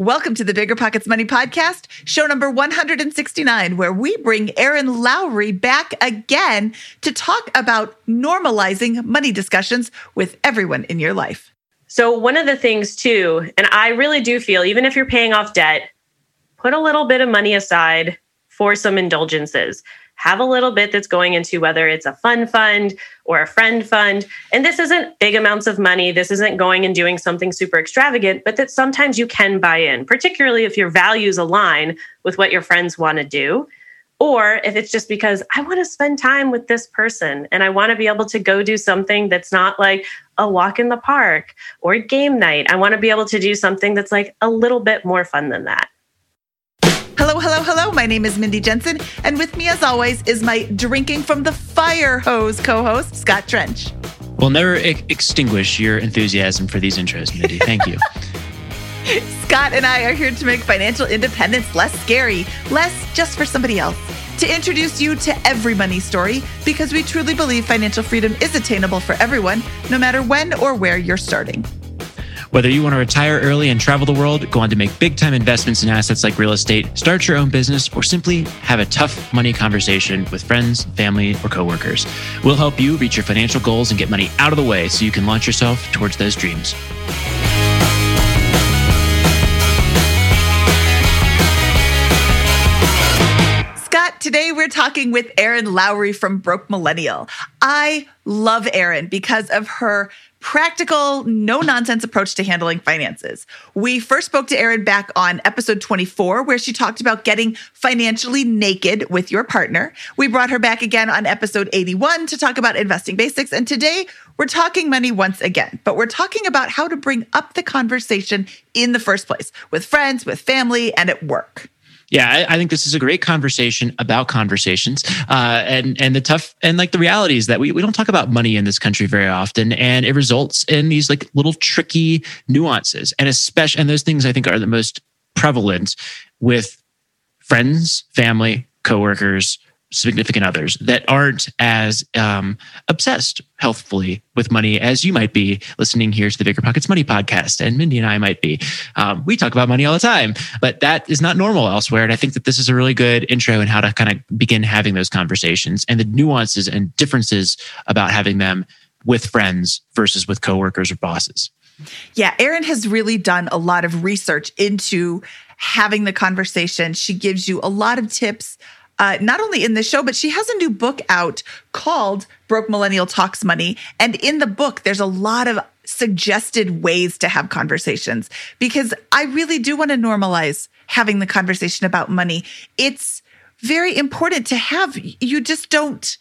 Welcome to the Bigger Pockets Money Podcast, show number 169, where we bring Erin Lowry back again to talk about normalizing money discussions with everyone in your life. So, one of the things, too, and I really do feel even if you're paying off debt, put a little bit of money aside for some indulgences have a little bit that's going into whether it's a fun fund or a friend fund. And this isn't big amounts of money. This isn't going and doing something super extravagant, but that sometimes you can buy in, particularly if your values align with what your friends want to do. Or if it's just because I want to spend time with this person and I want to be able to go do something that's not like a walk in the park or game night. I want to be able to do something that's like a little bit more fun than that. Hello, hello, hello. My name is Mindy Jensen, and with me, as always, is my drinking from the fire hose co host, Scott Trench. We'll never extinguish your enthusiasm for these intros, Mindy. Thank you. Scott and I are here to make financial independence less scary, less just for somebody else. To introduce you to every money story, because we truly believe financial freedom is attainable for everyone, no matter when or where you're starting. Whether you want to retire early and travel the world, go on to make big time investments in assets like real estate, start your own business, or simply have a tough money conversation with friends, family, or coworkers, we'll help you reach your financial goals and get money out of the way so you can launch yourself towards those dreams. Scott, today, we're talking with Erin Lowry from Broke Millennial. I love Erin because of her practical, no nonsense approach to handling finances. We first spoke to Erin back on episode 24, where she talked about getting financially naked with your partner. We brought her back again on episode 81 to talk about investing basics. And today we're talking money once again, but we're talking about how to bring up the conversation in the first place with friends, with family, and at work. Yeah, I, I, think this is a great conversation about conversations, uh, and and the tough and like the reality is that we, we don't talk about money in this country very often, and it results in these like little tricky nuances, and especially and those things I think are the most prevalent with friends, family, coworkers, significant others that aren't as um, obsessed healthfully with money as you might be listening here to the Bigger Pockets Money podcast. And Mindy and I might be. Um, we talk about money all the time, but that is not normal elsewhere. And I think that this is a really good intro in how to kind of begin having those conversations and the nuances and differences about having them with friends versus with coworkers or bosses. Yeah, Erin has really done a lot of research into having the conversation. She gives you a lot of tips uh, not only in this show, but she has a new book out called Broke Millennial Talks Money. And in the book, there's a lot of suggested ways to have conversations because I really do want to normalize having the conversation about money. It's very important to have. You just don't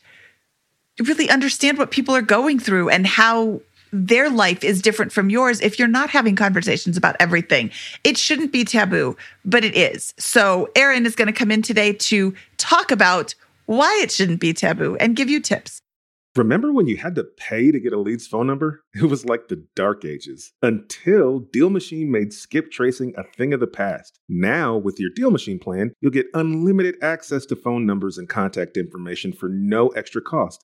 really understand what people are going through and how their life is different from yours if you're not having conversations about everything. It shouldn't be taboo, but it is. So, Erin is going to come in today to talk about why it shouldn't be taboo and give you tips. Remember when you had to pay to get a lead's phone number? It was like the dark ages until Deal Machine made skip tracing a thing of the past. Now, with your Deal Machine plan, you'll get unlimited access to phone numbers and contact information for no extra cost.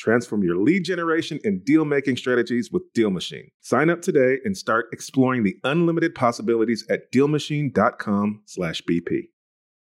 Transform your lead generation and deal making strategies with Deal Machine. Sign up today and start exploring the unlimited possibilities at dealmachine.com/bp.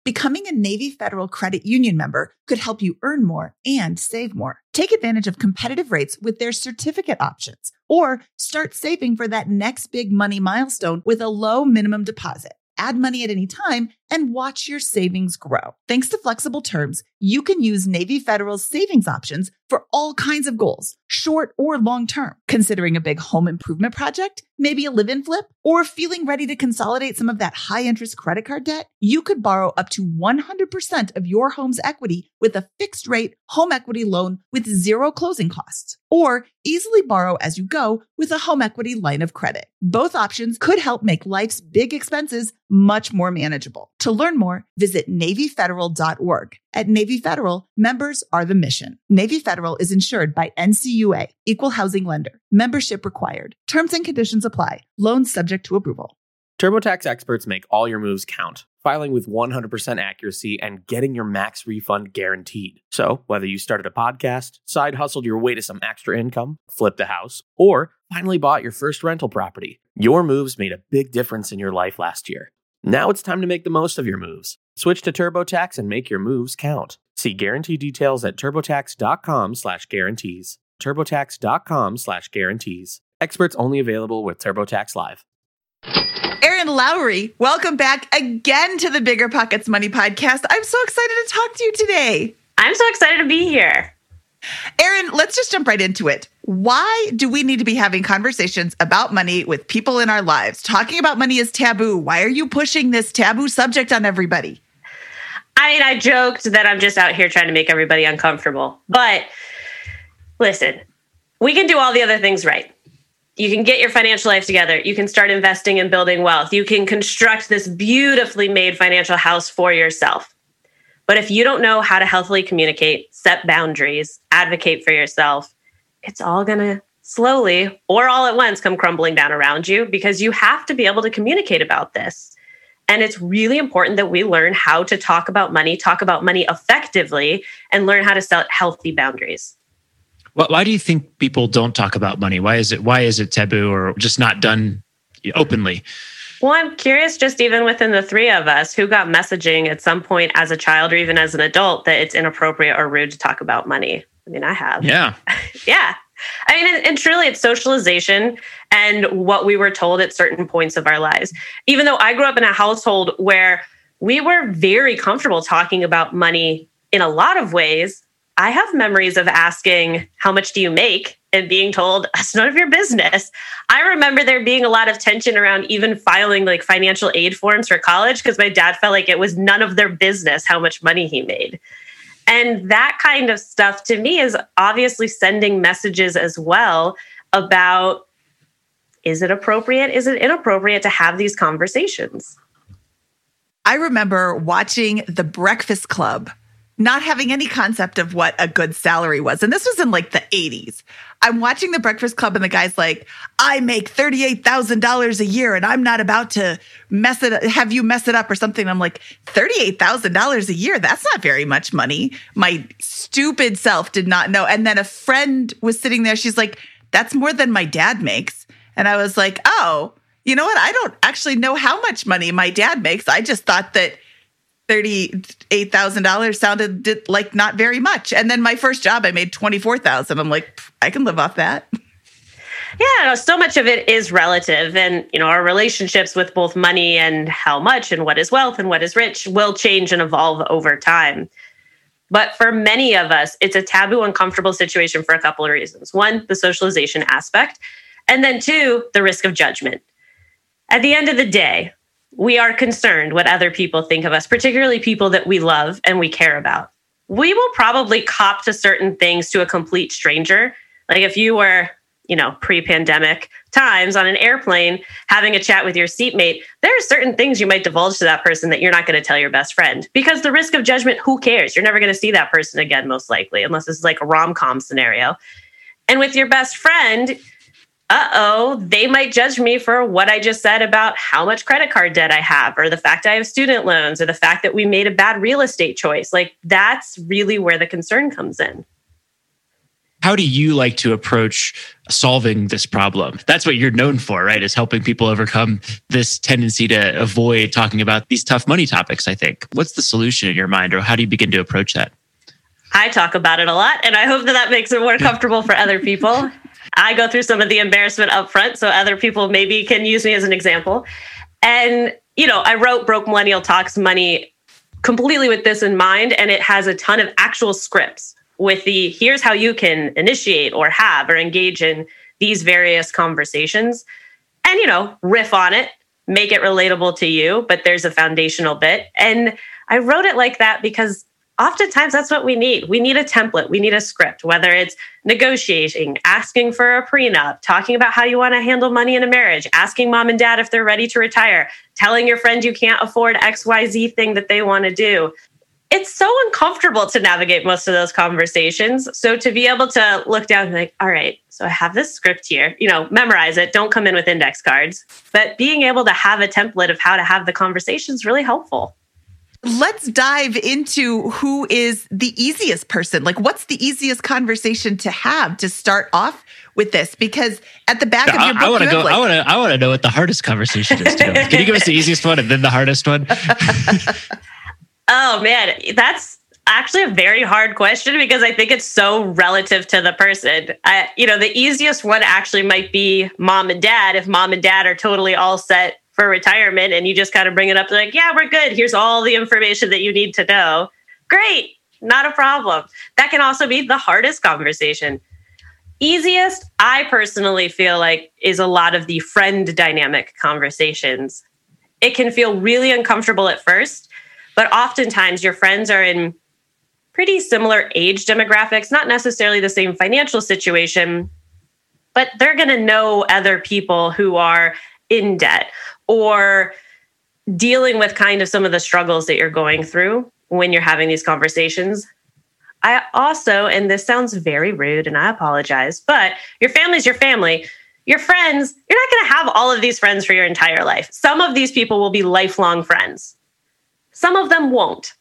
Becoming a Navy Federal Credit Union member could help you earn more and save more. Take advantage of competitive rates with their certificate options or start saving for that next big money milestone with a low minimum deposit. Add money at any time and watch your savings grow. Thanks to flexible terms, you can use Navy Federal's savings options for all kinds of goals, short or long term. Considering a big home improvement project, maybe a live in flip, or feeling ready to consolidate some of that high interest credit card debt, you could borrow up to 100% of your home's equity with a fixed rate home equity loan with zero closing costs, or easily borrow as you go with a home equity line of credit. Both options could help make life's big expenses much more manageable. To learn more, visit NavyFederal.org. At Navy Federal, members are the mission. Navy Federal is insured by NCUA, Equal Housing Lender. Membership required. Terms and conditions apply. Loans subject to approval. TurboTax experts make all your moves count, filing with 100% accuracy and getting your max refund guaranteed. So, whether you started a podcast, side hustled your way to some extra income, flipped a house, or finally bought your first rental property, your moves made a big difference in your life last year. Now it's time to make the most of your moves. Switch to TurboTax and make your moves count. See guarantee details at turbotax.com/guarantees. turbotax.com/guarantees. Experts only available with TurboTax Live. Erin Lowry, welcome back again to the Bigger Pockets Money podcast. I'm so excited to talk to you today. I'm so excited to be here. Erin, let's just jump right into it. Why do we need to be having conversations about money with people in our lives? Talking about money is taboo. Why are you pushing this taboo subject on everybody? I mean, I joked that I'm just out here trying to make everybody uncomfortable. But listen, we can do all the other things right. You can get your financial life together. You can start investing and building wealth. You can construct this beautifully made financial house for yourself. But if you don't know how to healthily communicate, set boundaries, advocate for yourself, it's all going to slowly or all at once come crumbling down around you because you have to be able to communicate about this. And it's really important that we learn how to talk about money, talk about money effectively, and learn how to set healthy boundaries. Why do you think people don't talk about money? Why is it why is it taboo or just not done openly? Well, I'm curious, just even within the three of us, who got messaging at some point as a child or even as an adult that it's inappropriate or rude to talk about money. I mean, I have. Yeah. yeah. I mean, and, and, truly, it's socialization and what we were told at certain points of our lives. Even though I grew up in a household where we were very comfortable talking about money in a lot of ways, I have memories of asking, How much do you make? And being told, That's none of your business. I remember there being a lot of tension around even filing like financial aid forms for college because my dad felt like it was none of their business how much money he made. And that kind of stuff to me is obviously sending messages as well about is it appropriate? Is it inappropriate to have these conversations? I remember watching The Breakfast Club not having any concept of what a good salary was. And this was in like the 80s. I'm watching the Breakfast Club and the guy's like, I make $38,000 a year and I'm not about to mess it, up, have you mess it up or something. I'm like, $38,000 a year? That's not very much money. My stupid self did not know. And then a friend was sitting there. She's like, that's more than my dad makes. And I was like, oh, you know what? I don't actually know how much money my dad makes. I just thought that $38,000 sounded like not very much. And then my first job, I made 24,000. I'm like, I can live off that. Yeah, so much of it is relative. And, you know, our relationships with both money and how much and what is wealth and what is rich will change and evolve over time. But for many of us, it's a taboo, uncomfortable situation for a couple of reasons. One, the socialization aspect. And then two, the risk of judgment. At the end of the day, we are concerned what other people think of us, particularly people that we love and we care about. We will probably cop to certain things to a complete stranger. Like if you were, you know, pre pandemic times on an airplane having a chat with your seatmate, there are certain things you might divulge to that person that you're not going to tell your best friend because the risk of judgment, who cares? You're never going to see that person again, most likely, unless this is like a rom com scenario. And with your best friend, uh oh, they might judge me for what I just said about how much credit card debt I have, or the fact I have student loans, or the fact that we made a bad real estate choice. Like that's really where the concern comes in. How do you like to approach solving this problem? That's what you're known for, right? Is helping people overcome this tendency to avoid talking about these tough money topics, I think. What's the solution in your mind, or how do you begin to approach that? I talk about it a lot, and I hope that that makes it more comfortable for other people. I go through some of the embarrassment up front so other people maybe can use me as an example. And you know, I wrote Broke Millennial Talks Money completely with this in mind, and it has a ton of actual scripts with the here's how you can initiate or have or engage in these various conversations and, you know, riff on it, make it relatable to you, but there's a foundational bit. And I wrote it like that because oftentimes that's what we need. We need a template, we need a script, whether it's negotiating, asking for a prenup, talking about how you want to handle money in a marriage, asking mom and dad if they're ready to retire, telling your friend you can't afford XYZ thing that they want to do. It's so uncomfortable to navigate most of those conversations. So to be able to look down and like, all right, so I have this script here, you know, memorize it, don't come in with index cards. But being able to have a template of how to have the conversation is really helpful let's dive into who is the easiest person. Like, what's the easiest conversation to have to start off with this? Because at the back of your book, I want to go. Like, I want to. I want to know what the hardest conversation is. Too. Can you give us the easiest one and then the hardest one? oh man, that's actually a very hard question because I think it's so relative to the person. I, you know, the easiest one actually might be mom and dad. If mom and dad are totally all set for retirement and you just kind of bring it up like yeah we're good. Here's all the information that you need to know. Great. Not a problem. That can also be the hardest conversation. Easiest i personally feel like is a lot of the friend dynamic conversations. It can feel really uncomfortable at first but oftentimes your friends are in pretty similar age demographics not necessarily the same financial situation but they're going to know other people who are in debt or dealing with kind of some of the struggles that you're going through when you're having these conversations. I also, and this sounds very rude and I apologize, but your family's your family. Your friends, you're not going to have all of these friends for your entire life. Some of these people will be lifelong friends, some of them won't.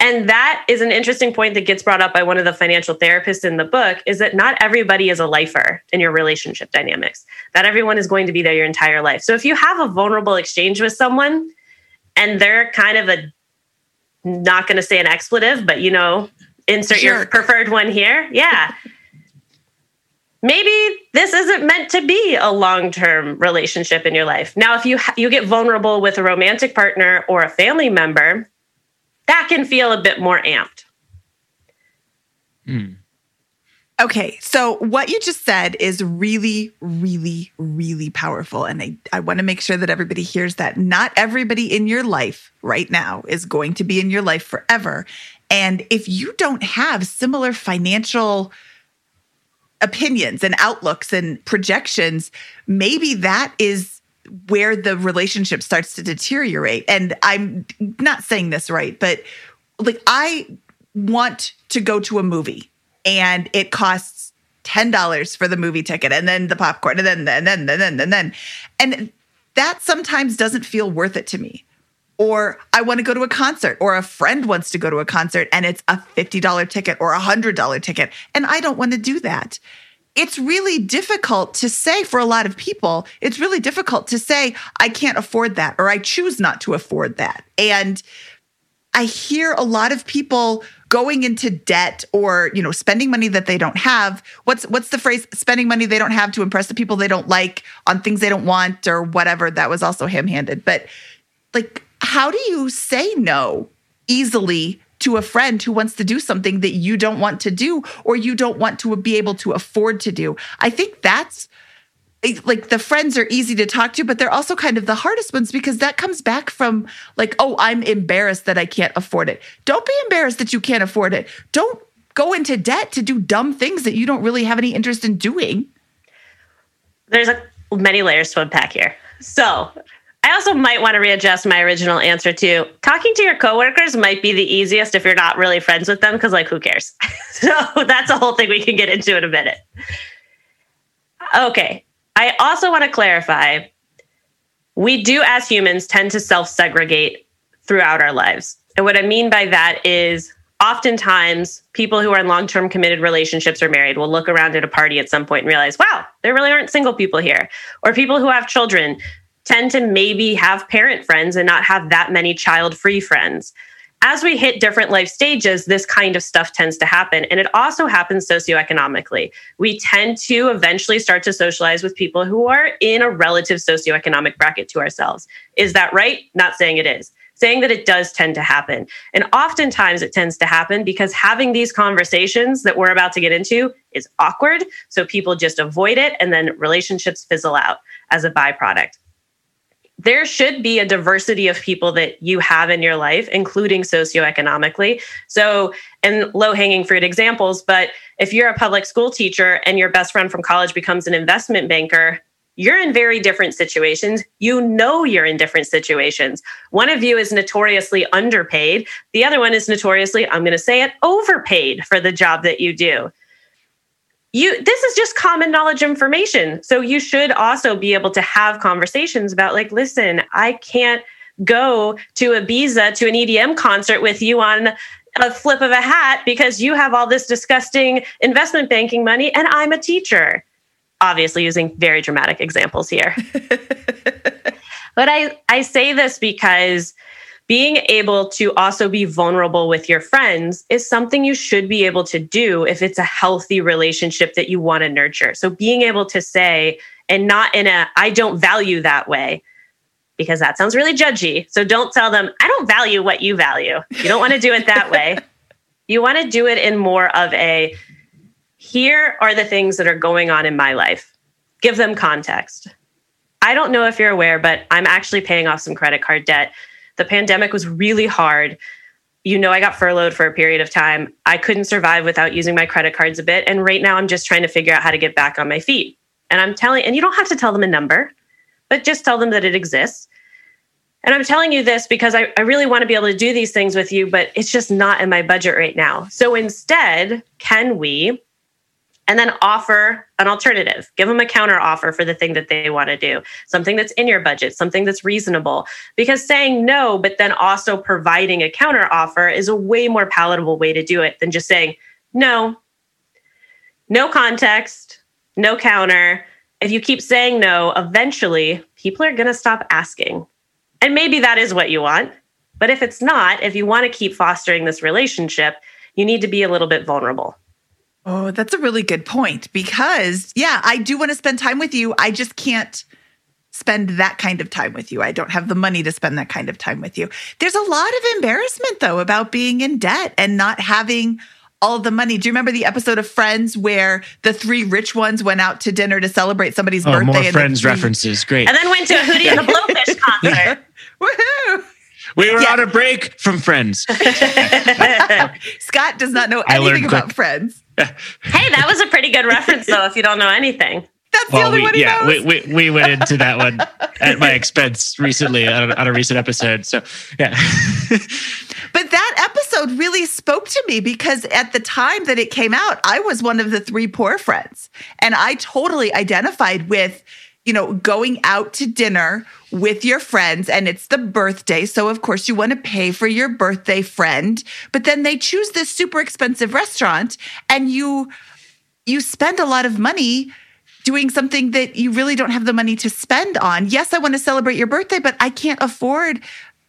And that is an interesting point that gets brought up by one of the financial therapists in the book is that not everybody is a lifer in your relationship dynamics. That everyone is going to be there your entire life. So if you have a vulnerable exchange with someone and they're kind of a not going to say an expletive, but you know, insert your preferred one here. Yeah. Maybe this isn't meant to be a long-term relationship in your life. Now, if you you get vulnerable with a romantic partner or a family member, that can feel a bit more amped. Hmm. Okay, so what you just said is really, really, really powerful. And I, I want to make sure that everybody hears that. Not everybody in your life right now is going to be in your life forever. And if you don't have similar financial opinions and outlooks and projections, maybe that is where the relationship starts to deteriorate. And I'm not saying this right, but like I want to go to a movie and it costs $10 for the movie ticket and then the popcorn and then and then and then and then and that sometimes doesn't feel worth it to me. Or I want to go to a concert or a friend wants to go to a concert and it's a $50 ticket or a $100 ticket and I don't want to do that it's really difficult to say for a lot of people, it's really difficult to say, I can't afford that or I choose not to afford that. And I hear a lot of people going into debt or, you know, spending money that they don't have. What's what's the phrase spending money they don't have to impress the people they don't like on things they don't want or whatever. That was also ham-handed. But like how do you say no easily to a friend who wants to do something that you don't want to do or you don't want to be able to afford to do. I think that's eh, like the friends are easy to talk to, but they're also kind of the hardest ones because that comes back from like, oh, I'm embarrassed that I can't afford it. Don't be embarrassed that you can't afford it. Don't go into debt to do dumb things that you don't really have any interest in doing. There's a many layers to unpack here. So I also might want to readjust my original answer to talking to your coworkers might be the easiest if you're not really friends with them because like who cares? so that's a whole thing we can get into in a minute. Okay. I also want to clarify we do as humans tend to self-segregate throughout our lives. And what I mean by that is oftentimes people who are in long-term committed relationships or married will look around at a party at some point and realize, wow, there really aren't single people here. Or people who have children tend to maybe have parent friends and not have that many child free friends. as we hit different life stages, this kind of stuff tends to happen. And it also happens socioeconomically. We tend to eventually start to socialize with people who are in a relative socioeconomic bracket to ourselves. Is that right? Not saying it is. Saying that it does tend to happen. And oftentimes it tends to happen because having these conversations that we're about to get into is awkward. So people just avoid it and then relationships fizzle out as a byproduct there should be a diversity of people that you have in your life, including socioeconomically. So, and low hanging fruit examples, but if you're a public school teacher and your best friend from college becomes an investment banker, you're in very different situations. You know you're in different situations. One of you is notoriously underpaid, the other one is notoriously, I'm going to say it, overpaid for the job that you do you this is just common knowledge information. So you should also be able to have conversations about like listen i can't go to ibiza to an edm concert with you on a flip of a hat because you have all this disgusting investment banking money and i'm a teacher. Obviously using very dramatic examples here. But i i say this because being able to also be vulnerable with your friends is something you should be able to do if it's a healthy relationship that you want to nurture. So being able to say, and not in a, I don't value that way, because that sounds really judgy. So don't tell them, I don't value what you value. You don't want to do it that way. You want to do it in more of a, here are the things that are going on in my life. Give them context. I don't know if you're aware, but I'm actually paying off some credit card debt the pandemic was really hard. You know, I got furloughed for a period of time. I couldn't survive without using my credit cards a bit. And right now, I'm just trying to figure out how to get back on my feet. And I'm telling, and you don't have to tell them a number, but just tell them that it exists. And I'm telling you this because I, I really want to be able to do these things with you, but it's just not in my budget right now. So instead, can we and then offer an alternative. Give them a counter offer for the thing that they want to do, something that's in your budget, something that's reasonable. Because saying no, but then also providing a counter offer is a way more palatable way to do it than just saying no, no context, no counter. If you keep saying no, eventually people are going to stop asking. And maybe that is what you want. But if it's not, if you want to keep fostering this relationship, you need to be a little bit vulnerable. Oh, that's a really good point because, yeah, I do want to spend time with you. I just can't spend that kind of time with you. I don't have the money to spend that kind of time with you. There's a lot of embarrassment, though, about being in debt and not having all the money. Do you remember the episode of Friends where the three rich ones went out to dinner to celebrate somebody's oh, birthday? More Friends three... references. Great. And then went to a Hootie and the Blowfish concert. Woohoo! We were yeah. on a break from Friends. Scott does not know anything about quick. Friends hey, that was a pretty good reference, though, if you don't know anything. That's well, the only we, one he yeah, knows. We, we, we went into that one at my expense recently on on a recent episode. So, yeah. but that episode really spoke to me because at the time that it came out, I was one of the three poor friends. And I totally identified with you know, going out to dinner with your friends and it's the birthday. So, of course, you want to pay for your birthday friend, but then they choose this super expensive restaurant and you you spend a lot of money doing something that you really don't have the money to spend on. Yes, I want to celebrate your birthday, but I can't afford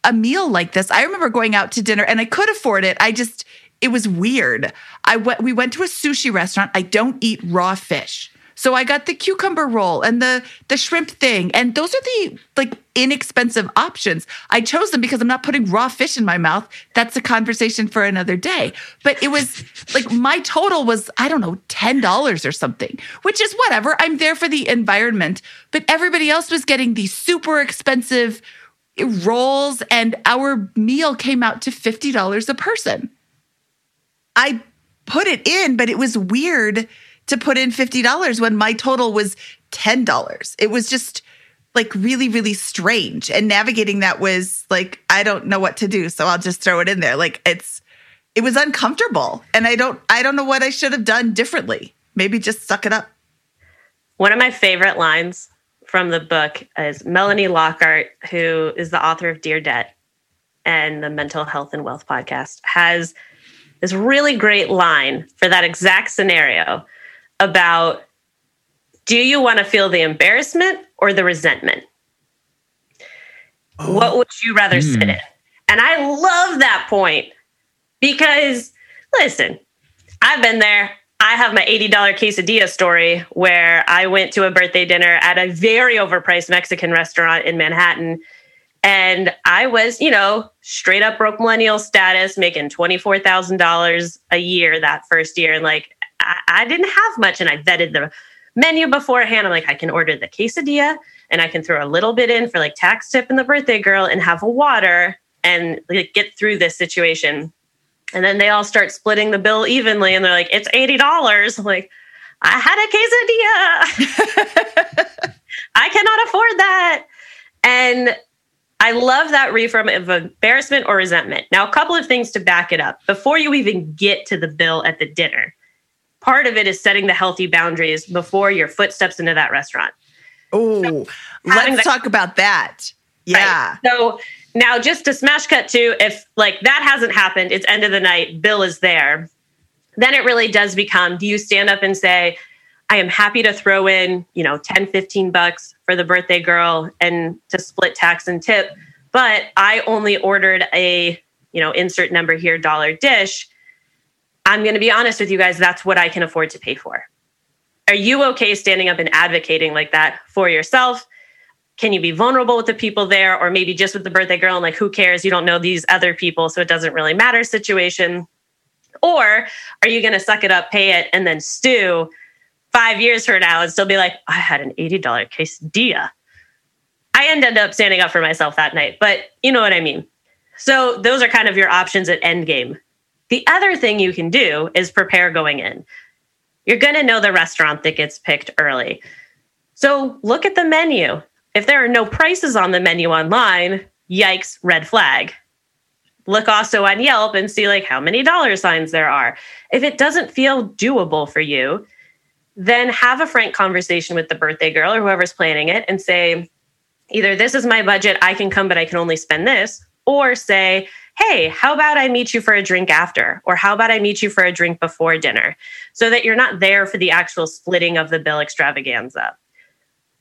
a meal like this. I remember going out to dinner and I could afford it. I just it was weird. I went we went to a sushi restaurant. I don't eat raw fish. So I got the cucumber roll and the the shrimp thing. And those are the like inexpensive options. I chose them because I'm not putting raw fish in my mouth. That's a conversation for another day. But it was like my total was, I don't know, $10 or something, which is whatever. I'm there for the environment. But everybody else was getting these super expensive rolls, and our meal came out to $50 a person. I put it in, but it was weird to put in $50 when my total was $10. It was just like really, really strange. And navigating that was like, I don't know what to do. So I'll just throw it in there. Like it's, it was uncomfortable. And I don't, I don't know what I should have done differently. Maybe just suck it up. One of my favorite lines from the book is Melanie Lockert, who is the author of Dear Debt and the Mental Health and Wealth podcast, has this really great line for that exact scenario about do you want to feel the embarrassment or the resentment? Oh. What would you rather mm. sit in? And I love that point because, listen, I've been there. I have my $80 quesadilla story where I went to a birthday dinner at a very overpriced Mexican restaurant in Manhattan. And I was, you know, straight up broke millennial status, making $24,000 a year that first year. And like, I, I didn't have much. And I vetted the menu beforehand. I'm like, I can order the quesadilla and I can throw a little bit in for like tax tip and the birthday girl and have a water and like, get through this situation. And then they all start splitting the bill evenly and they're like, it's $80. I'm like, I had a quesadilla. I cannot afford that. And I love that reframe of embarrassment or resentment. Now, a couple of things to back it up before you even get to the bill at the dinner. Part of it is setting the healthy boundaries before your foot steps into that restaurant. Oh, let's the- talk about that. Yeah. Right. So now, just to smash cut to, if like that hasn't happened, it's end of the night, bill is there, then it really does become do you stand up and say, I am happy to throw in, you know, 10, 15 bucks for the birthday girl and to split tax and tip, but I only ordered a, you know, insert number here dollar dish. I'm going to be honest with you guys, that's what I can afford to pay for. Are you okay standing up and advocating like that for yourself? Can you be vulnerable with the people there or maybe just with the birthday girl and like who cares? You don't know these other people, so it doesn't really matter situation. Or are you going to suck it up, pay it, and then stew five years from now and still be like, I had an $80 quesadilla. I ended up standing up for myself that night, but you know what I mean. So those are kind of your options at endgame. The other thing you can do is prepare going in. You're going to know the restaurant that gets picked early. So look at the menu. If there are no prices on the menu online, yikes, red flag. Look also on Yelp and see like how many dollar signs there are. If it doesn't feel doable for you, then have a frank conversation with the birthday girl or whoever's planning it and say, either this is my budget, I can come, but I can only spend this, or say, hey, how about I meet you for a drink after? Or how about I meet you for a drink before dinner? So that you're not there for the actual splitting of the bill extravaganza.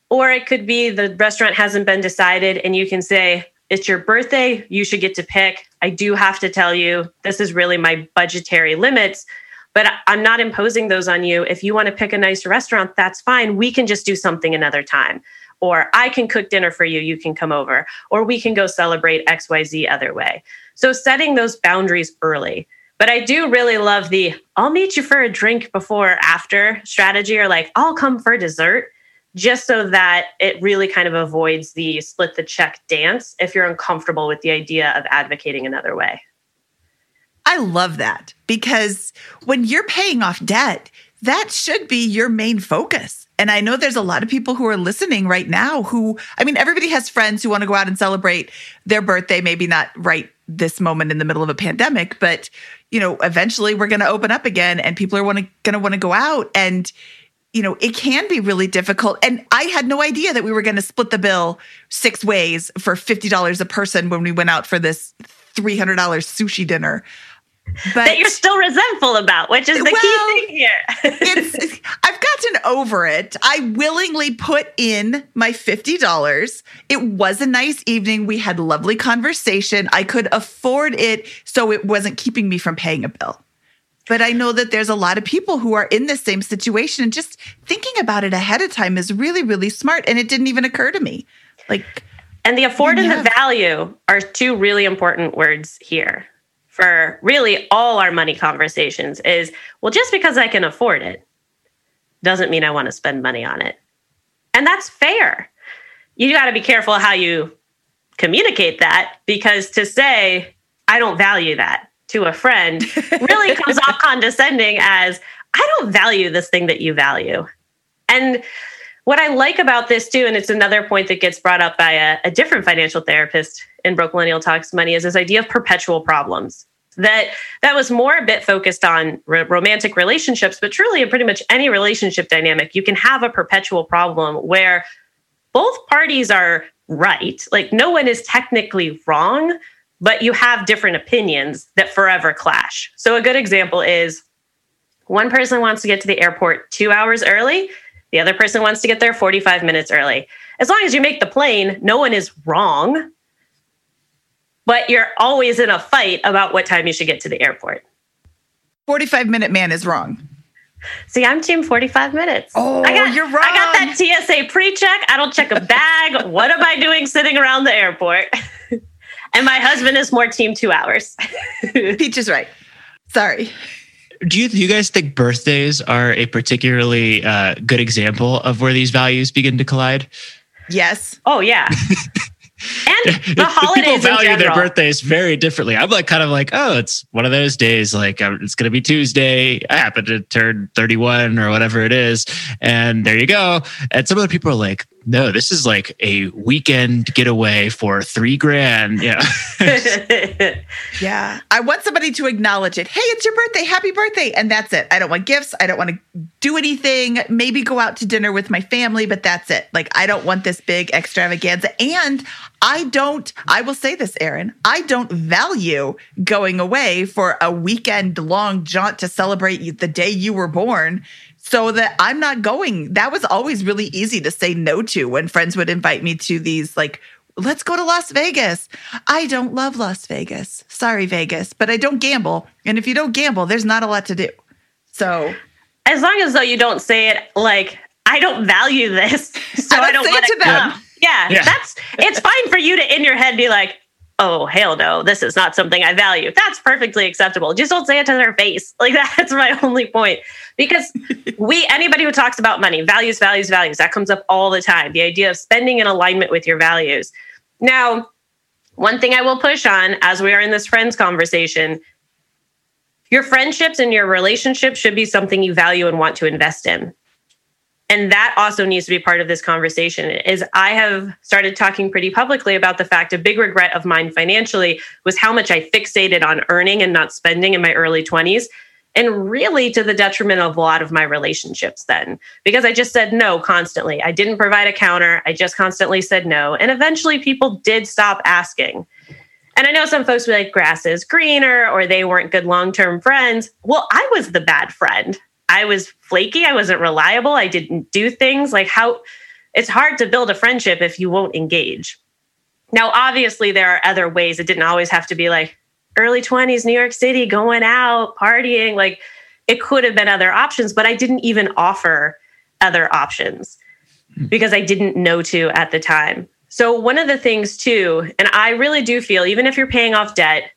Or it could be the restaurant hasn't been decided and you can say, it's your birthday, you should get to pick. I do have to tell you, this is really my budgetary limits but I'm not imposing those on you. If you want to pick a nice restaurant, that's fine. We can just do something another time. Or I can cook dinner for you, you can come over. Or we can go celebrate XYZ other way. So setting those boundaries early. But I do really love the I'll meet you for a drink before after strategy or like I'll come for dessert just so that it really kind of avoids the split the check dance if you're uncomfortable with the idea of advocating another way. I love that because when you're paying off debt, that should be your main focus. And I know there's a lot of people who are listening right now who, I mean, everybody has friends who want to go out and celebrate their birthday, maybe not right this moment in the middle of a pandemic, but you know, eventually we're going to open up again and people are going to want to go out and you know, it can be really difficult. And I had no idea that we were going to split the bill six ways for $50 a person when we went out for this $300 sushi dinner but that you're still resentful about, which is the well, key thing here. it's, I've gotten over it. I willingly put in my $50. It was a nice evening. We had lovely conversation. I could afford it, so it wasn't keeping me from paying a bill. But I know that there's a lot of people who are in the same situation and just thinking about it ahead of time is really, really smart. And it didn't even occur to me. Like, and the afford and the value are two really important words here for really all our money conversations is well, just because I can afford it doesn't mean I want to spend money on it. And that's fair. You got to be careful how you communicate that because to say, I don't value that to a friend really comes off condescending as, I don't value this thing that you value. And what I like about this too, and it's another point that gets brought up by a, a different financial therapist in Broke Millennial Talks Money, is this idea of perpetual problems. That that was more a bit focused on romantic relationships but truly in pretty much any relationship dynamic you can have a perpetual problem where both parties are right. Like no one is technically wrong but you have different opinions that forever clash. So a good example is one person wants to get to the airport 2 hours early the other person wants to get there 45 minutes early. As long as you make the plane no one is wrong but you're always in a fight about what time you should get to the airport. 45 minute man is wrong. See, I'm team 45 minutes. Oh, I got, you're wrong. I got that TSA pre check. I don't check a bag. what am I doing sitting around the airport? and my husband is more team two hours. Peach is right. Sorry. Do you, do you guys think birthdays are a particularly uh, good example of where these values begin to collide? Yes. oh, yeah. And the holidays people value their birthdays very differently. I'm like kind of like, oh, it's one of those days. Like um, it's going to be Tuesday. I happen to turn 31 or whatever it is, and there you go. And some other people are like, no, this is like a weekend getaway for three grand. Yeah, Yeah. I want somebody to acknowledge it. Hey, it's your birthday. Happy birthday. And that's it. I don't want gifts. I don't want to do anything. Maybe go out to dinner with my family, but that's it. Like, I don't want this big extravaganza. And I don't, I will say this, Erin, I don't value going away for a weekend long jaunt to celebrate the day you were born. So that I'm not going. That was always really easy to say no to when friends would invite me to these like let's go to Las Vegas. I don't love Las Vegas. Sorry, Vegas, but I don't gamble. And if you don't gamble, there's not a lot to do. So as long as though you don't say it like, I don't value this. So I I don't don't, say it want to to them. come. Yeah, Yeah. that's it's fine for you to in your head be like, oh hell no, this is not something I value. That's perfectly acceptable. Just don't say it to their face. Like that's my only point. Because we anybody who talks about money, values, values, values, that comes up all the time. The idea of spending in alignment with your values. Now, one thing I will push on as we are in this friends conversation, your friendships and your relationships should be something you value and want to invest in and that also needs to be part of this conversation is i have started talking pretty publicly about the fact a big regret of mine financially was how much i fixated on earning and not spending in my early 20s and really to the detriment of a lot of my relationships then. Because i just said no constantly. I didn't provide a counter. I just constantly said no. And eventually people did stop asking. And I know some folks were like, grass is greener, or they weren't good long term friends. Well, I was the bad friend. I was flaky. I wasn't reliable. I didn't do things like how it's hard to build a friendship if you won't engage. Now, obviously, there are other ways. It didn't always have to be like early 20s, New York City, going out, partying. Like it could have been other options, but I didn't even offer other options hmm. because I didn't know to at the time. So, one of the things too, and I really do feel, even if you're paying off debt,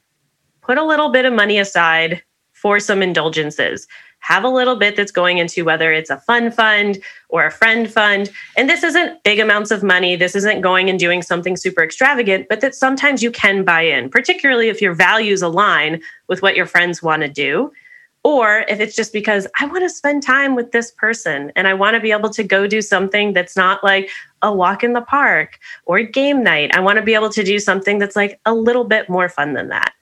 put a little bit of money aside for some indulgences. Have a little bit that's going into whether it's a fun fund or a friend fund. And this isn't big amounts of money. This isn't going and doing something super extravagant, but that sometimes you can buy in, particularly if your values align with what your friends want to do. Or if it's just because I want to spend time with this person and I want to be able to go do something that's not like a walk in the park or game night. I want to be able to do something that's like a little bit more fun than that.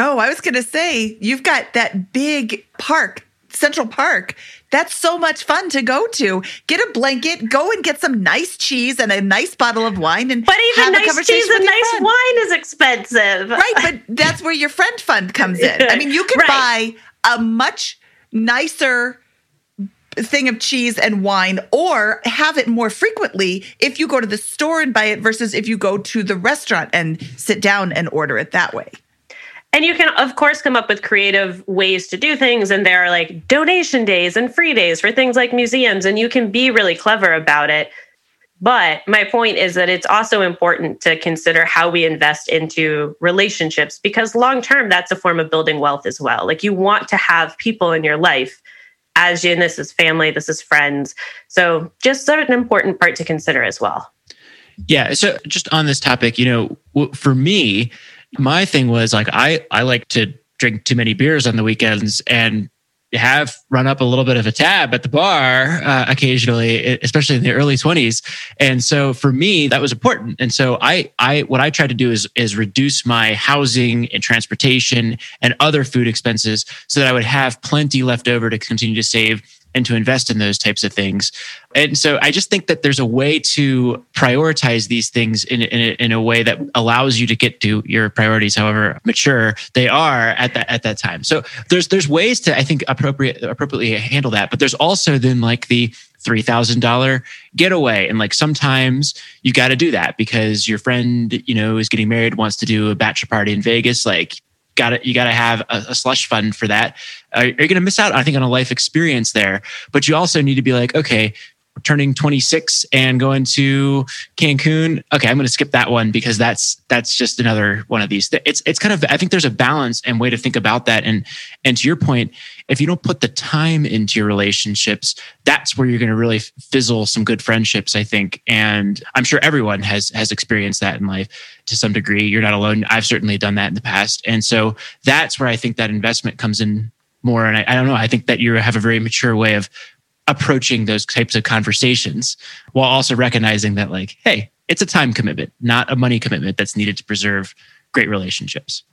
Oh, I was going to say, you've got that big park, Central Park. That's so much fun to go to. Get a blanket, go and get some nice cheese and a nice bottle of wine and But even nice cheese and nice friend. wine is expensive. Right, but that's where your friend fund comes in. I mean, you can Right. buy a much nicer thing of cheese and wine or have it more frequently if you go to the store and buy it versus if you go to the restaurant and sit down and order it that way. And you can, of course, come up with creative ways to do things. And there are like donation days and free days for things like museums, and you can be really clever about it. But my point is that it's also important to consider how we invest into relationships because long term, that's a form of building wealth as well. Like you want to have people in your life as in this is family, this is friends. So just sort of an important part to consider as well. Yeah. So just on this topic, you know, for me, my thing was like I I like to drink too many beers on the weekends and have run up a little bit of a tab at the bar uh, occasionally, especially in the early twenties. And so for me, that was important. And so I I what I tried to do is is reduce my housing and transportation and other food expenses so that I would have plenty left over to continue to save and to invest in those types of things. And so I just think that there's a way to prioritize these things in, in, a, in a way that allows you to get to your priorities, however mature they are at that at that time. So there's there's ways to I think appropriate appropriately handle that, but there's also then like the $3,000 getaway. And like sometimes you got to do that because your friend, you know, is getting married, wants to do a bachelor party in Vegas. Like, got to, you got to have a, a, slush fund for that. Uh, you're going to miss out, I think, on a life experience there. But you also need to be like, okay, turning 26 and going to Cancun. Okay, I'm going to skip that one because that's that's just another one of these. It's it's kind of I think there's a balance and way to think about that. And and to your point, if you don't put the time into your relationships, that's where you're going to really fizzle some good friendships. I think, and I'm sure everyone has has experienced that in life to some degree. You're not alone. I've certainly done that in the past, and so that's where I think that investment comes in more. And I, I don't know. I think that you have a very mature way of approaching those types of conversations while also recognizing that like hey it's a time commitment not a money commitment that's needed to preserve great relationships.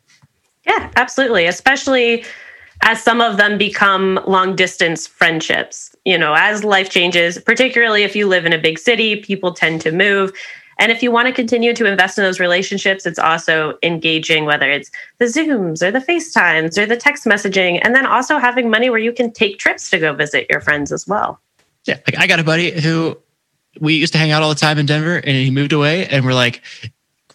Yeah absolutely. Especially as some of them become long distance friendships. You know as life changes particularly if you live in a big city people tend to move and if you want to continue to invest in those relationships, it's also engaging, whether it's the Zooms or the FaceTimes or the text messaging, and then also having money where you can take trips to go visit your friends as well. Yeah. Like I got a buddy who we used to hang out all the time in Denver and he moved away and we're like,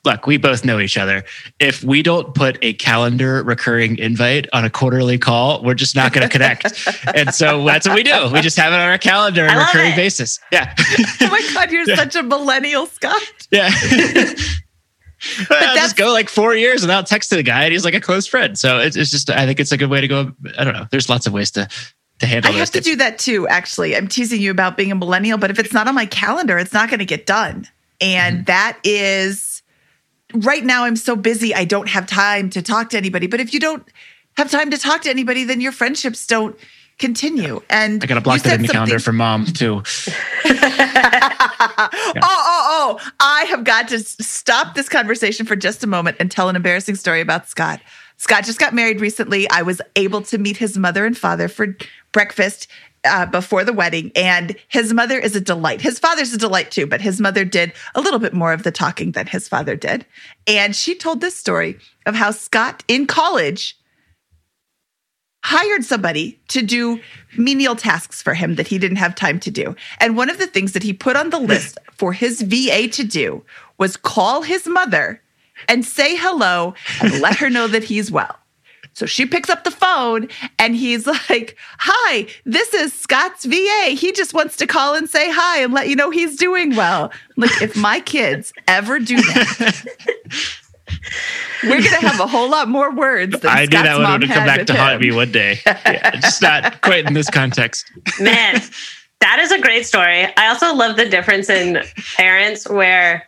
look, we both know each other. If we don't put a calendar recurring invite on a quarterly call, we're just not going to connect. and so that's what we do. We just have it on our calendar on a recurring it. basis. Yeah. oh my God, you're yeah. such a millennial, Scott. Yeah. I'll just go like four years without texting the guy, and he's like a close friend. So it's, it's just, I think it's a good way to go. I don't know. There's lots of ways to to handle. I have to do that too. Actually, I'm teasing you about being a millennial, but if it's not on my calendar, it's not going to get done, and mm-hmm. that is right now I'm so busy, I don't have time to talk to anybody. But if you don't have time to talk to anybody, then your friendships don't continue. And I got to block that in the calendar for mom too. yeah. Oh, oh, oh. I have got to stop this conversation for just a moment and tell an embarrassing story about Scott. Scott just got married recently. I was able to meet his mother and father for breakfast uh, before the wedding, and his mother is a delight. His father's a delight too, but his mother did a little bit more of the talking than his father did. And she told this story of how Scott in college hired somebody to do menial tasks for him that he didn't have time to do. And one of the things that he put on the list for his VA to do was call his mother and say hello and let her know that he's well. So she picks up the phone and he's like, Hi, this is Scott's VA. He just wants to call and say hi and let you know he's doing well. Like, if my kids ever do that, we're going to have a whole lot more words than I Scott's knew that one would come back to haunt me one day. Yeah, just not quite in this context. Man. That is a great story. I also love the difference in parents where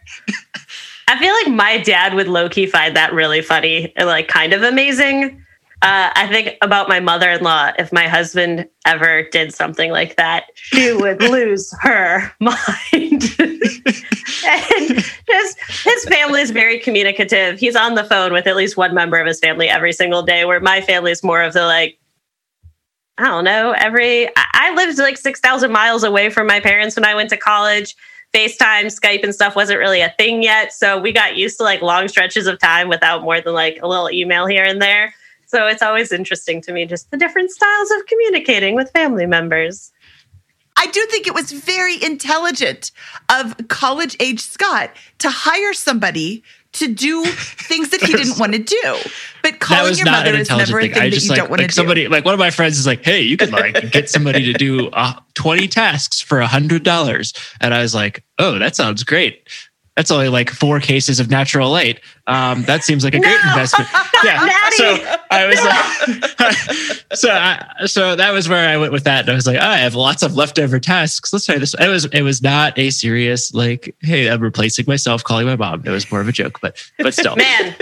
I feel like my dad would low key find that really funny and like kind of amazing. Uh, I think about my mother in law. If my husband ever did something like that, she would lose her mind. and his, his family is very communicative. He's on the phone with at least one member of his family every single day, where my family is more of the like, I don't know, every. I lived like 6,000 miles away from my parents when I went to college. FaceTime, Skype, and stuff wasn't really a thing yet. So we got used to like long stretches of time without more than like a little email here and there. So it's always interesting to me just the different styles of communicating with family members. I do think it was very intelligent of college age Scott to hire somebody to do things that he didn't want to do. But calling your mother is never thing. a thing I that you like, don't want like to somebody, do. Like one of my friends is like, "Hey, you could like get somebody to do uh, twenty tasks for a hundred dollars," and I was like, "Oh, that sounds great." That's only like four cases of natural light. Um, that seems like a great investment. Yeah. so I was like, so I, so that was where I went with that. And I was like, oh, I have lots of leftover tasks. Let's try this. It was it was not a serious like, hey, I'm replacing myself, calling my mom. It was more of a joke, but but still. Man,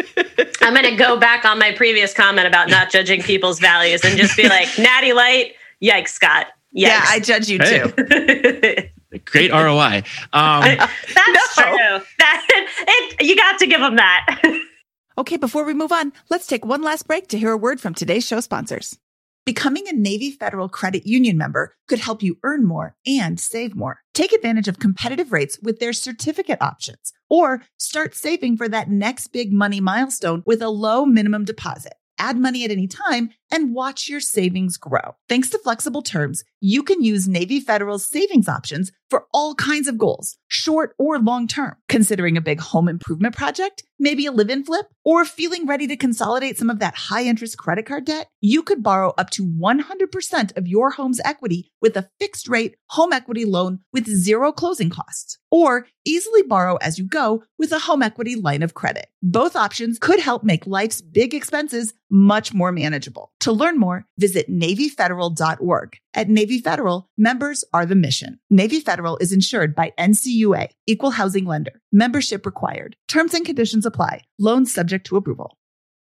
I'm gonna go back on my previous comment about not judging people's values and just be like, Natty Light, yikes, Scott. Yikes. Yeah, I judge you hey. too. Great ROI. Um, That's no. true. That it, you got to give them that. okay, before we move on, let's take one last break to hear a word from today's show sponsors. Becoming a Navy Federal Credit Union member could help you earn more and save more. Take advantage of competitive rates with their certificate options or start saving for that next big money milestone with a low minimum deposit. Add money at any time and watch your savings grow. Thanks to flexible terms, you can use Navy Federal's savings options for all kinds of goals, short or long term. Considering a big home improvement project, maybe a live in flip, or feeling ready to consolidate some of that high interest credit card debt, you could borrow up to 100% of your home's equity with a fixed rate home equity loan with zero closing costs, or easily borrow as you go with a home equity line of credit. Both options could help make life's big expenses much more manageable. To learn more, visit NavyFederal.org. At Navy Federal, members are the mission. Navy Federal is insured by NCUA, Equal Housing Lender. Membership required. Terms and conditions apply. Loans subject to approval.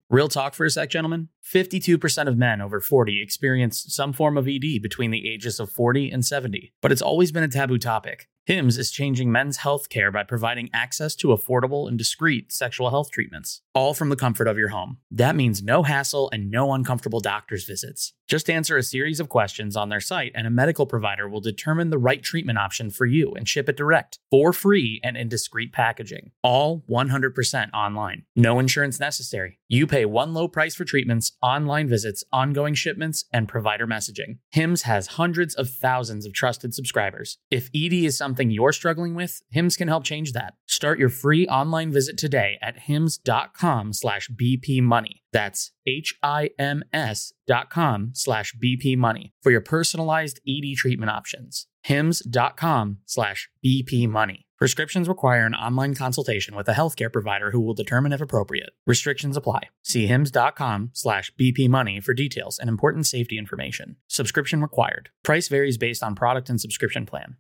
Real talk for a sec, gentlemen. 52% of men over 40 experience some form of ED between the ages of 40 and 70, but it's always been a taboo topic. HIMS is changing men's health care by providing access to affordable and discreet sexual health treatments, all from the comfort of your home. That means no hassle and no uncomfortable doctor's visits. Just answer a series of questions on their site, and a medical provider will determine the right treatment option for you and ship it direct for free and in discreet packaging. All 100% online. No insurance necessary. You pay one low price for treatments, online visits, ongoing shipments, and provider messaging. HIMS has hundreds of thousands of trusted subscribers. If ED is something you're struggling with, HIMS can help change that. Start your free online visit today at hims.com slash bpmoney. That's H-I-M-S dot com slash bpmoney for your personalized ED treatment options. hims.com slash bpmoney. Prescriptions require an online consultation with a healthcare provider who will determine if appropriate. Restrictions apply. See hims.com slash bpmoney for details and important safety information. Subscription required. Price varies based on product and subscription plan.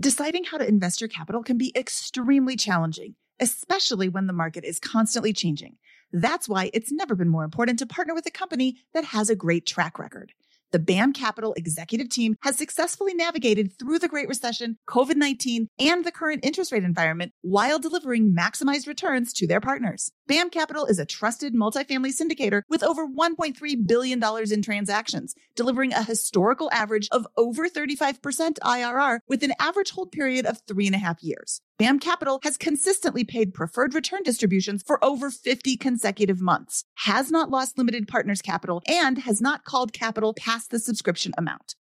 Deciding how to invest your capital can be extremely challenging, especially when the market is constantly changing. That's why it's never been more important to partner with a company that has a great track record. The BAM Capital executive team has successfully navigated through the Great Recession, COVID 19, and the current interest rate environment while delivering maximized returns to their partners. BAM Capital is a trusted multifamily syndicator with over $1.3 billion in transactions, delivering a historical average of over 35% IRR with an average hold period of three and a half years. BAM Capital has consistently paid preferred return distributions for over 50 consecutive months, has not lost limited partners capital, and has not called capital past the subscription amount.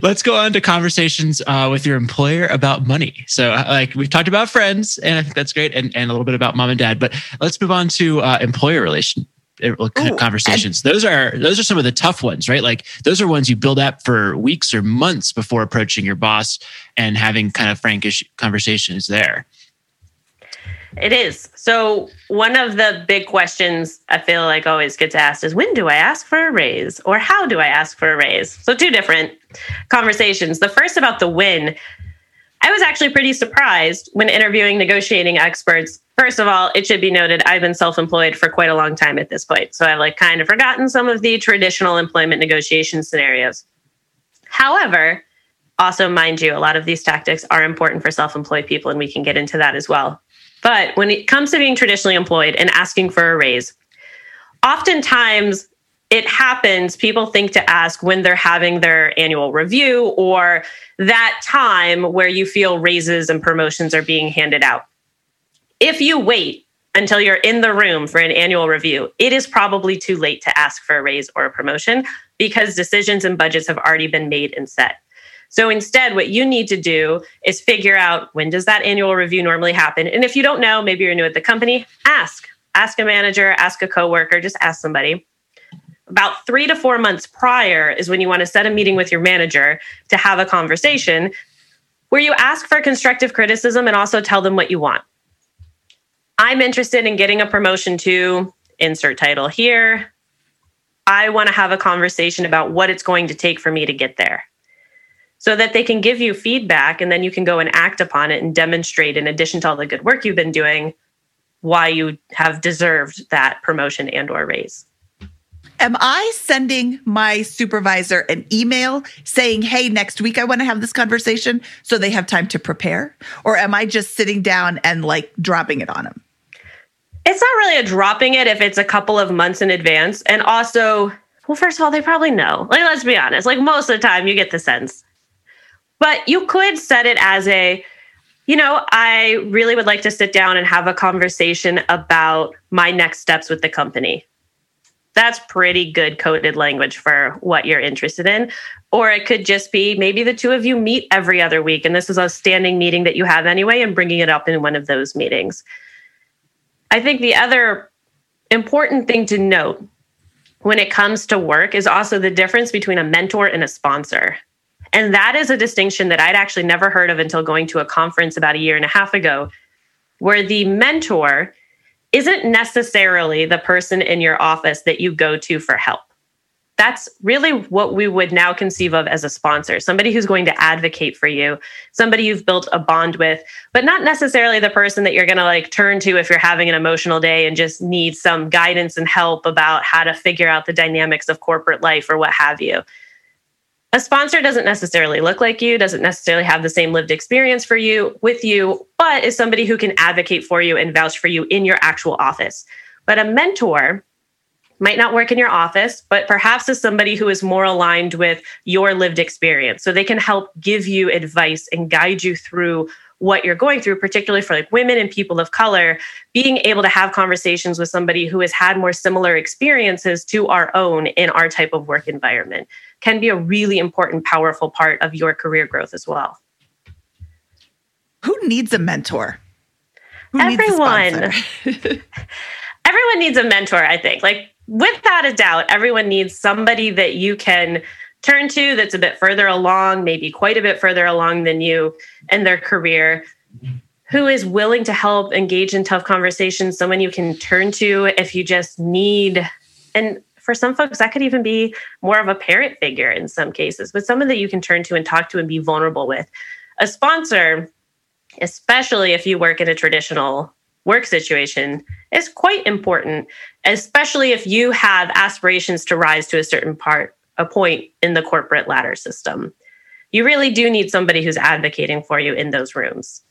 Let's go on to conversations uh, with your employer about money. So, uh, like we've talked about friends, and I think that's great, and, and a little bit about mom and dad. But let's move on to uh, employer relation uh, Ooh, conversations. those are those are some of the tough ones, right? Like those are ones you build up for weeks or months before approaching your boss and having kind of frankish conversations there. It is. So, one of the big questions I feel like always gets asked is when do I ask for a raise or how do I ask for a raise? So, two different conversations. The first about the win, I was actually pretty surprised when interviewing negotiating experts. First of all, it should be noted I've been self-employed for quite a long time at this point. So I've like kind of forgotten some of the traditional employment negotiation scenarios. However, also mind you, a lot of these tactics are important for self-employed people and we can get into that as well. But when it comes to being traditionally employed and asking for a raise, oftentimes it happens, people think to ask when they're having their annual review or that time where you feel raises and promotions are being handed out. If you wait until you're in the room for an annual review, it is probably too late to ask for a raise or a promotion because decisions and budgets have already been made and set. So instead, what you need to do is figure out when does that annual review normally happen? And if you don't know, maybe you're new at the company, ask. Ask a manager, ask a coworker, just ask somebody. About three to four months prior is when you want to set a meeting with your manager to have a conversation where you ask for constructive criticism and also tell them what you want. I'm interested in getting a promotion to insert title here. I want to have a conversation about what it's going to take for me to get there so that they can give you feedback and then you can go and act upon it and demonstrate, in addition to all the good work you've been doing, why you have deserved that promotion and or raise. Am I sending my supervisor an email saying, hey, next week I want to have this conversation so they have time to prepare? Or am I just sitting down and like dropping it on them? It's not really a dropping it if it's a couple of months in advance. And also, well, first of all, they probably know. Like, let's be honest, like most of the time you get the sense. But you could set it as a, you know, I really would like to sit down and have a conversation about my next steps with the company. That's pretty good coded language for what you're interested in. Or it could just be maybe the two of you meet every other week and this is a standing meeting that you have anyway and bringing it up in one of those meetings. I think the other important thing to note when it comes to work is also the difference between a mentor and a sponsor. And that is a distinction that I'd actually never heard of until going to a conference about a year and a half ago, where the mentor isn't necessarily the person in your office that you go to for help. That's really what we would now conceive of as a sponsor somebody who's going to advocate for you, somebody you've built a bond with, but not necessarily the person that you're going to like turn to if you're having an emotional day and just need some guidance and help about how to figure out the dynamics of corporate life or what have you a sponsor doesn't necessarily look like you, doesn't necessarily have the same lived experience for you with you, but is somebody who can advocate for you and vouch for you in your actual office. But a mentor might not work in your office, but perhaps is somebody who is more aligned with your lived experience. So they can help give you advice and guide you through what you're going through, particularly for like women and people of color, being able to have conversations with somebody who has had more similar experiences to our own in our type of work environment can be a really important, powerful part of your career growth as well. Who needs a mentor? Who everyone. Needs everyone needs a mentor, I think. Like, without a doubt, everyone needs somebody that you can turn to that's a bit further along, maybe quite a bit further along than you in their career, who is willing to help engage in tough conversations, someone you can turn to if you just need. And for some folks, that could even be more of a parent figure in some cases, but someone that you can turn to and talk to and be vulnerable with. A sponsor, especially if you work in a traditional work situation, is quite important, especially if you have aspirations to rise to a certain part, a point in the corporate ladder system. You really do need somebody who's advocating for you in those rooms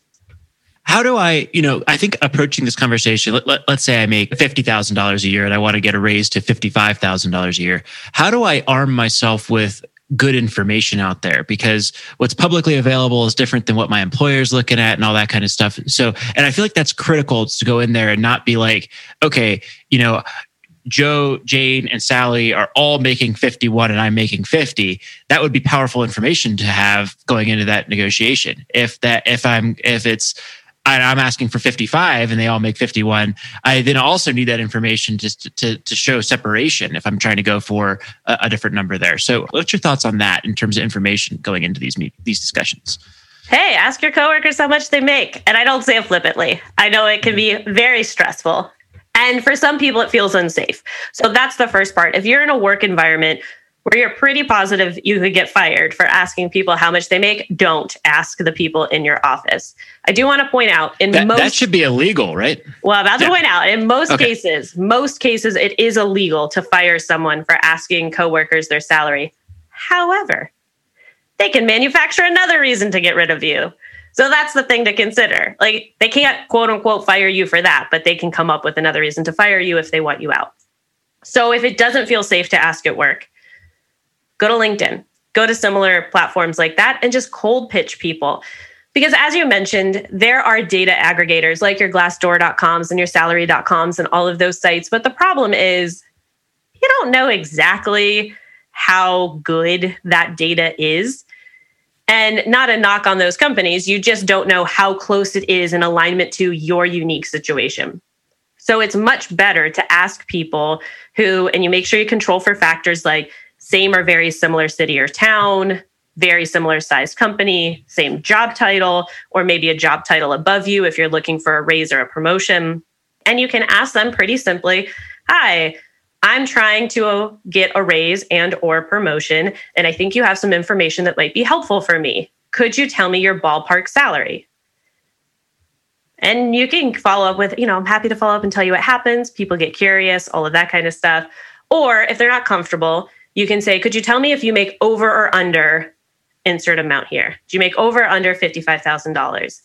how do I, you know, I think approaching this conversation, let, let, us say I make $50,000 a year and I want to get a raise to $55,000 a year. How do I arm myself with good information out there? Because what's publicly available is different than what my employer is looking at and all that kind of stuff. So, and I feel like that's critical to go in there and not be like, okay, you know, Joe, Jane, and Sally are all making 51 and I'm making 50, that would be powerful information to have going into that negotiation. If that, if I'm, if it's, I'm asking for 55 and they all make 51, I then also need that information just to, to, to show separation if I'm trying to go for a, a, different number there. So, what's your thoughts on that in terms of information going into these these discussions? Hey, ask your coworkers how much they make. And I don't say it flippantly. I know it can be very stressful. And for some people, it feels unsafe. So that's the first part. If you're in a work environment where you're pretty positive you could get fired for asking people how much they make, don't ask the people in your office. I do want to point out in that, most that should be illegal, right? Well, about yeah. to point out in most okay. cases, most cases it is illegal to fire someone for asking coworkers their salary. However, they can manufacture another reason to get rid of you. So that's the thing to consider. Like they can't quote unquote fire you for that, but they can come up with another reason to fire you if they want you out. So if it doesn't feel safe to ask at work, go to LinkedIn, go to similar platforms like that, and just cold pitch people. Because as you mentioned, there are data aggregators like your glassdoor.coms and your salary.coms and all of those sites. But the problem is you don't know exactly how good that data is. And not a knock on those companies, you just don't know how close it is in alignment to your unique situation. So it's much better to ask people who, and you make sure you control for factors like same or very similar city or town, very similar sized company, same job title, or maybe a job title above you if you're looking for a raise or a promotion. And you can ask them pretty simply, "Hi, I'm trying to get a raise and or promotion and I think you have some information that might be helpful for me. Could you tell me your ballpark salary?" And you can follow up with, you know, I'm happy to follow up and tell you what happens. People get curious, all of that kind of stuff. Or if they're not comfortable, you can say, Could you tell me if you make over or under insert amount here? Do you make over or under $55,000?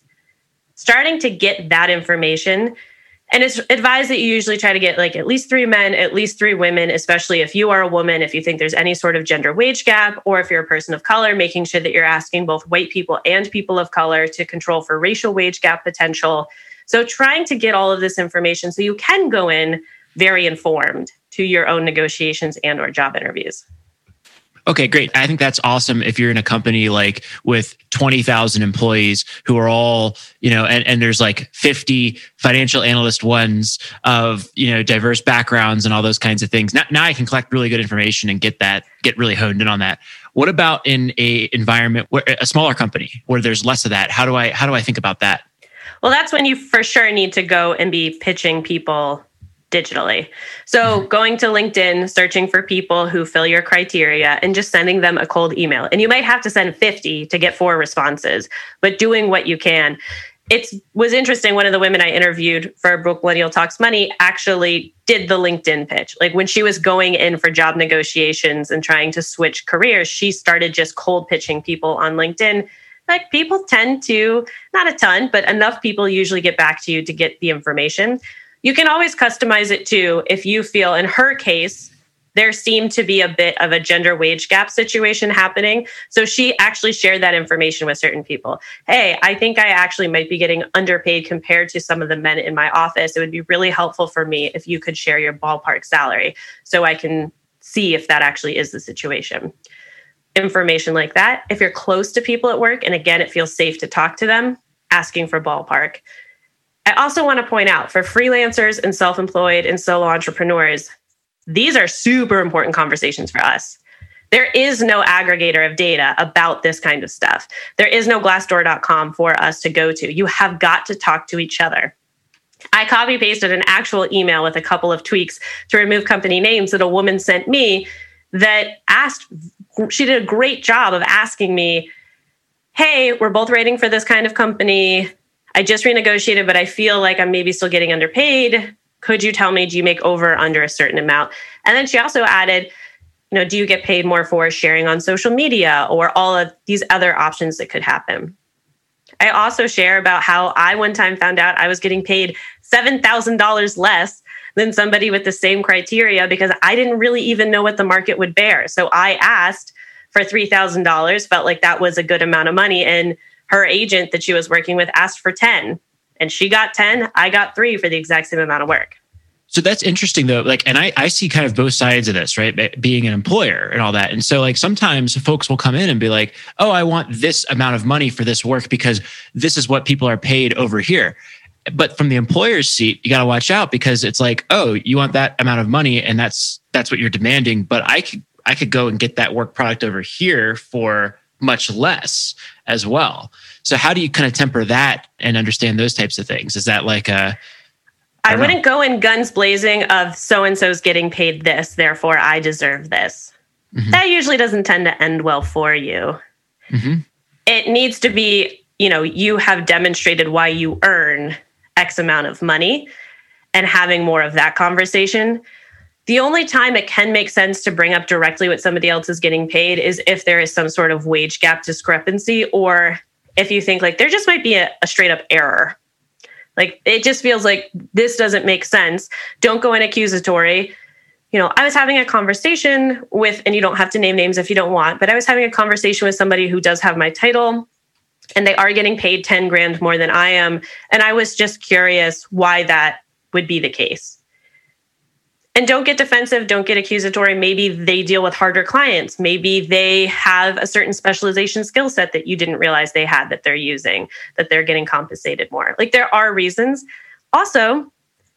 Starting to get that information. And it's advised that you usually try to get like at least three men, at least three women, especially if you are a woman, if you think there's any sort of gender wage gap, or if you're a person of color, making sure that you're asking both white people and people of color to control for racial wage gap potential. So trying to get all of this information so you can go in very informed to your own negotiations and or job interviews. Okay, great. I think that's awesome if you're in a company like with 20,000 employees who are all, you know, and, and there's like 50 financial analyst ones of, you know, diverse backgrounds and all those kinds of things. Now, now I can collect really good information and get that, get really honed in on that. What about in a environment where a smaller company where there's less of that? How do I, how do I think about that? Well, that's when you for sure need to go and be pitching people digitally. So mm-hmm. going to LinkedIn, searching for people who fill your criteria and just sending them a cold email. And you might have to send 50 to get four responses, but doing what you can. It was interesting. One of the women I interviewed for Millennial Talks Money actually did the LinkedIn pitch. Like when she was going in for job negotiations and trying to switch careers, she started just cold pitching people on LinkedIn like people tend to not a ton but enough people usually get back to you to get the information you can always customize it too if you feel, in her case, there seemed to be a bit of a gender wage gap situation happening. So she actually shared that information with certain people. Hey, I think I actually might be getting underpaid compared to some of the men in my office. It would be really helpful for me if you could share your ballpark salary so I can see if that actually is the situation. Information like that. If you're close to people at work, and again, it feels safe to talk to them, asking for ballpark. I also want to point out for freelancers and self employed and solo entrepreneurs, these are super important conversations for us. There is no aggregator of data about this kind of stuff. There is no glassdoor.com for us to go to. You have got to talk to each other. I copy pasted an actual email with a couple of tweaks to remove company names that a woman sent me that asked, she did a great job of asking me, Hey, we're both writing for this kind of company. I just renegotiated, but I feel like I'm maybe still getting underpaid. Could you tell me, do you make over under a certain amount? And then she also added, you know, do you get paid more for sharing on social media or all of these other options that could happen? I also share about how I one time found out I was getting paid $7,000 less than somebody with the same criteria because I didn't really even know what the market would bear. So I asked for $3,000, felt like that was a good amount of money. And her agent that she was working with asked for 10 and she got 10 i got 3 for the exact same amount of work. So that's interesting though like and i i see kind of both sides of this right being an employer and all that and so like sometimes folks will come in and be like oh i want this amount of money for this work because this is what people are paid over here. But from the employer's seat you got to watch out because it's like oh you want that amount of money and that's that's what you're demanding but i could i could go and get that work product over here for much less as well. So how do you kind of temper that and understand those types of things? Is that like a I, I wouldn't know. go in guns blazing of so and so's getting paid this, therefore I deserve this. Mm-hmm. That usually doesn't tend to end well for you. Mm-hmm. It needs to be, you know, you have demonstrated why you earn X amount of money and having more of that conversation the only time it can make sense to bring up directly what somebody else is getting paid is if there is some sort of wage gap discrepancy, or if you think like there just might be a, a straight up error. Like it just feels like this doesn't make sense. Don't go in accusatory. You know, I was having a conversation with, and you don't have to name names if you don't want, but I was having a conversation with somebody who does have my title and they are getting paid 10 grand more than I am. And I was just curious why that would be the case and don't get defensive don't get accusatory. Maybe they deal with harder clients. Maybe they have a certain specialization skill set that you didn't realize they had that they're using that they're getting compensated more. Like there are reasons. Also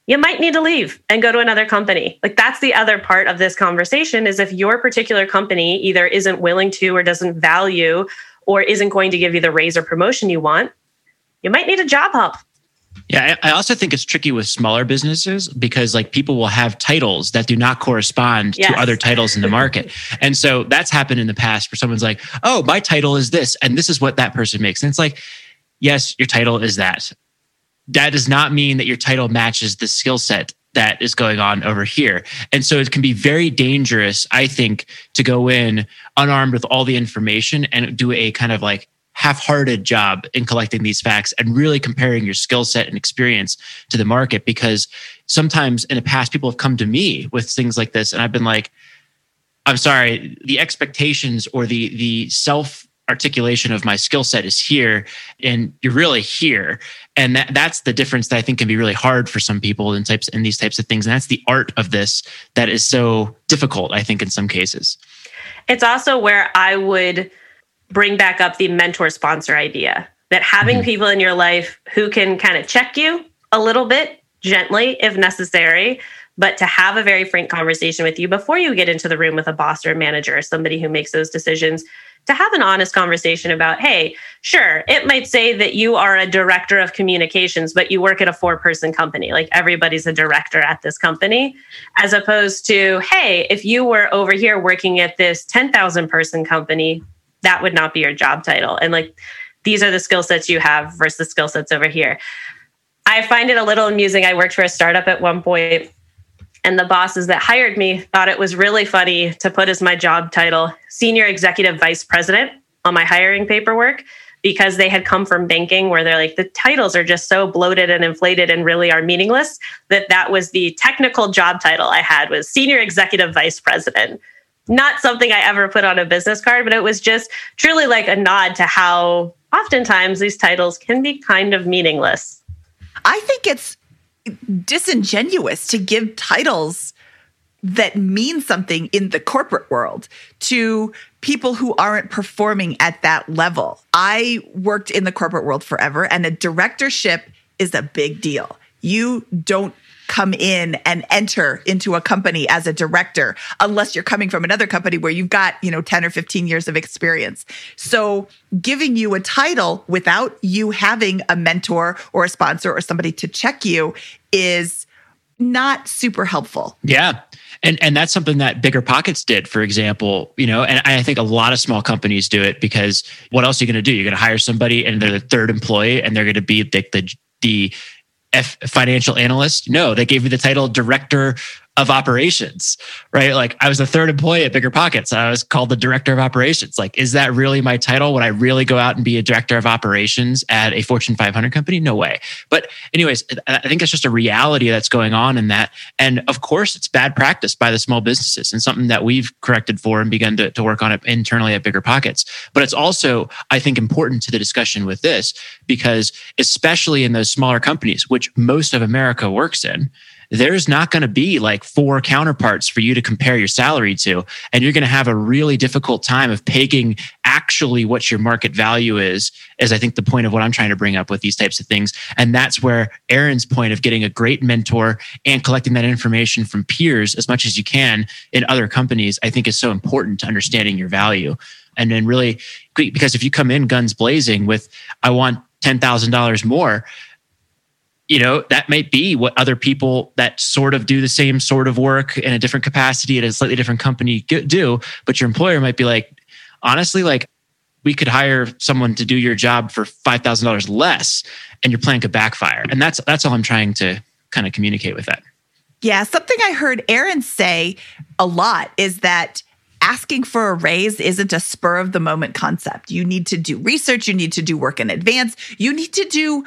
you might need to leave and go to another company. Like that's the other part of this conversation is if your particular company either isn't willing to or doesn't value or isn't going to give you the raise or promotion you want you might need a job hop yeah, I also think it's tricky with smaller businesses because like people will have titles that do not correspond yes. to other titles in the market. and so that's happened in the past where someone's like, "Oh, my title is this and this is what that person makes." And it's like, "Yes, your title is that." That does not mean that your title matches the skill set that is going on over here. And so it can be very dangerous, I think, to go in unarmed with all the information and do a kind of like half-hearted job in collecting these facts and really comparing your skill set and experience to the market because sometimes in the past people have come to me with things like this and I've been like I'm sorry the expectations or the the self articulation of my skill set is here and you're really here. And that, that's the difference that i think can be really hard for some people in types in these types of things. And that's the art of this that is so difficult i think in some cases. It's also where i would bring back up the mentor sponsor idea that having mm-hmm. people in your life who can kind of check you a little bit gently if necessary but to have a very frank conversation with you before you get into the room with a boss or a manager or somebody who makes those decisions to have an honest conversation about hey sure it might say that you are a director of communications but you work at a four person company like everybody's a director at this company as opposed to hey if you were over here working at this 10,000 person company that would not be your job title. And like these are the skill sets you have versus the skill sets over here. I find it a little amusing. I worked for a startup at one point and the bosses that hired me thought it was really funny to put as my job title senior executive vice president on my hiring paperwork because they had come from banking where they're like the titles are just so bloated and inflated and really are meaningless that that was the technical job title i had was senior executive vice president not something i ever put on a business card but it was just truly like a nod to how oftentimes these titles can be kind of meaningless i think it's disingenuous to give titles that mean something in the corporate world to people who aren't performing at that level. I worked in the corporate world forever, and a directorship is a big deal. You don't come in and enter into a company as a director unless you're coming from another company where you've got, you know, 10 or 15 years of experience. So giving you a title without you having a mentor or a sponsor or somebody to check you is not super helpful. Yeah. And and that's something that bigger pockets did, for example, you know, and I think a lot of small companies do it because what else are you going to do? You're going to hire somebody and they're the third employee and they're going to be the, the the F financial analyst. No, they gave me the title director of operations, right? Like I was the third employee at Bigger Pockets. I was called the director of operations. Like, is that really my title? Would I really go out and be a director of operations at a Fortune 500 company? No way. But, anyways, I think it's just a reality that's going on in that. And of course, it's bad practice by the small businesses and something that we've corrected for and begun to, to work on it internally at Bigger Pockets. But it's also, I think, important to the discussion with this because, especially in those smaller companies, which most of America works in, there's not going to be like four counterparts for you to compare your salary to. And you're going to have a really difficult time of pegging actually what your market value is, is I think the point of what I'm trying to bring up with these types of things. And that's where Erin's point of getting a great mentor and collecting that information from peers as much as you can in other companies, I think is so important to understanding your value. And then really, because if you come in guns blazing with, I want $10,000 more, you know that might be what other people that sort of do the same sort of work in a different capacity at a slightly different company do. But your employer might be like honestly like we could hire someone to do your job for $5000 less and your plan could backfire. And that's that's all i'm trying to kind of communicate with that. Yeah something i heard erin say a lot is that asking for a raise isn't a spur of the moment concept. You need to do research you need to do work in advance you need to do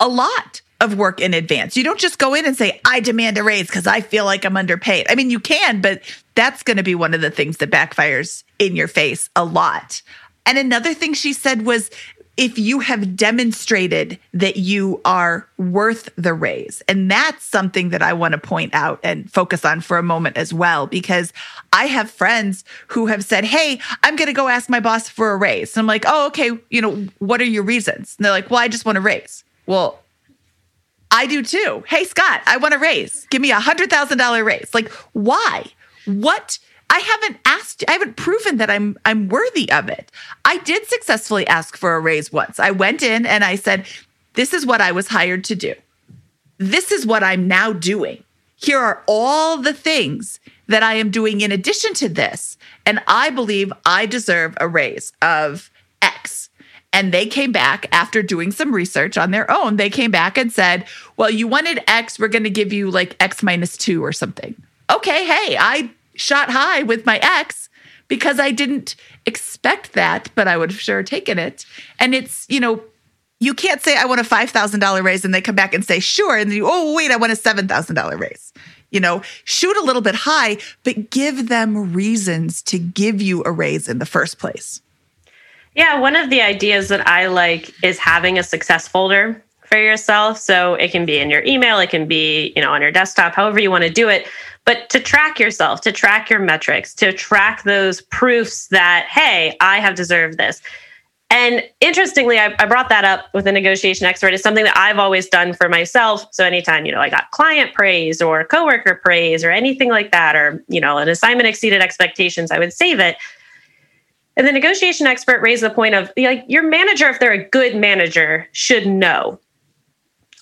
a lot of work in advance. You don't just go in and say, I demand a raise because I feel like I'm underpaid. I mean, you can, but that's going to be one of the things that backfires in your face a lot. And another thing she said was, if you have demonstrated that you are worth the raise. And that's something that I want to point out and focus on for a moment as well, because I have friends who have said, Hey, I'm going to go ask my boss for a raise. And I'm like, Oh, okay. You know, what are your reasons? And they're like, Well, I just want a raise. Well, I do too. Hey, Scott, I want a raise. Give me a hundred thousand dollar raise. Like, why? What? I haven't asked, I haven't proven that I'm I'm worthy of it. I did successfully ask for a raise once. I went in and I said, This is what I was hired to do. This is what I'm now doing. Here are all the things that I am doing in addition to this. And I believe I deserve a raise of X. And they came back after doing some research on their own. They came back and said, Well, you wanted X, we're going to give you like X minus two or something. Okay, hey, I shot high with my X because I didn't expect that, but I would have sure taken it. And it's, you know, you can't say I want a $5,000 raise and they come back and say, sure. And then you, oh, wait, I want a $7,000 raise. You know, shoot a little bit high, but give them reasons to give you a raise in the first place. Yeah, one of the ideas that I like is having a success folder for yourself. So it can be in your email, it can be, you know, on your desktop, however you want to do it. But to track yourself, to track your metrics, to track those proofs that, hey, I have deserved this. And interestingly, I, I, brought that up with a negotiation expert. It's something that I've always done for myself. So anytime, you know, I got client praise or coworker praise or anything like that, or, you know, an assignment exceeded expectations, I would save it. And the negotiation expert raised the point of like your manager, if they're a good manager, should know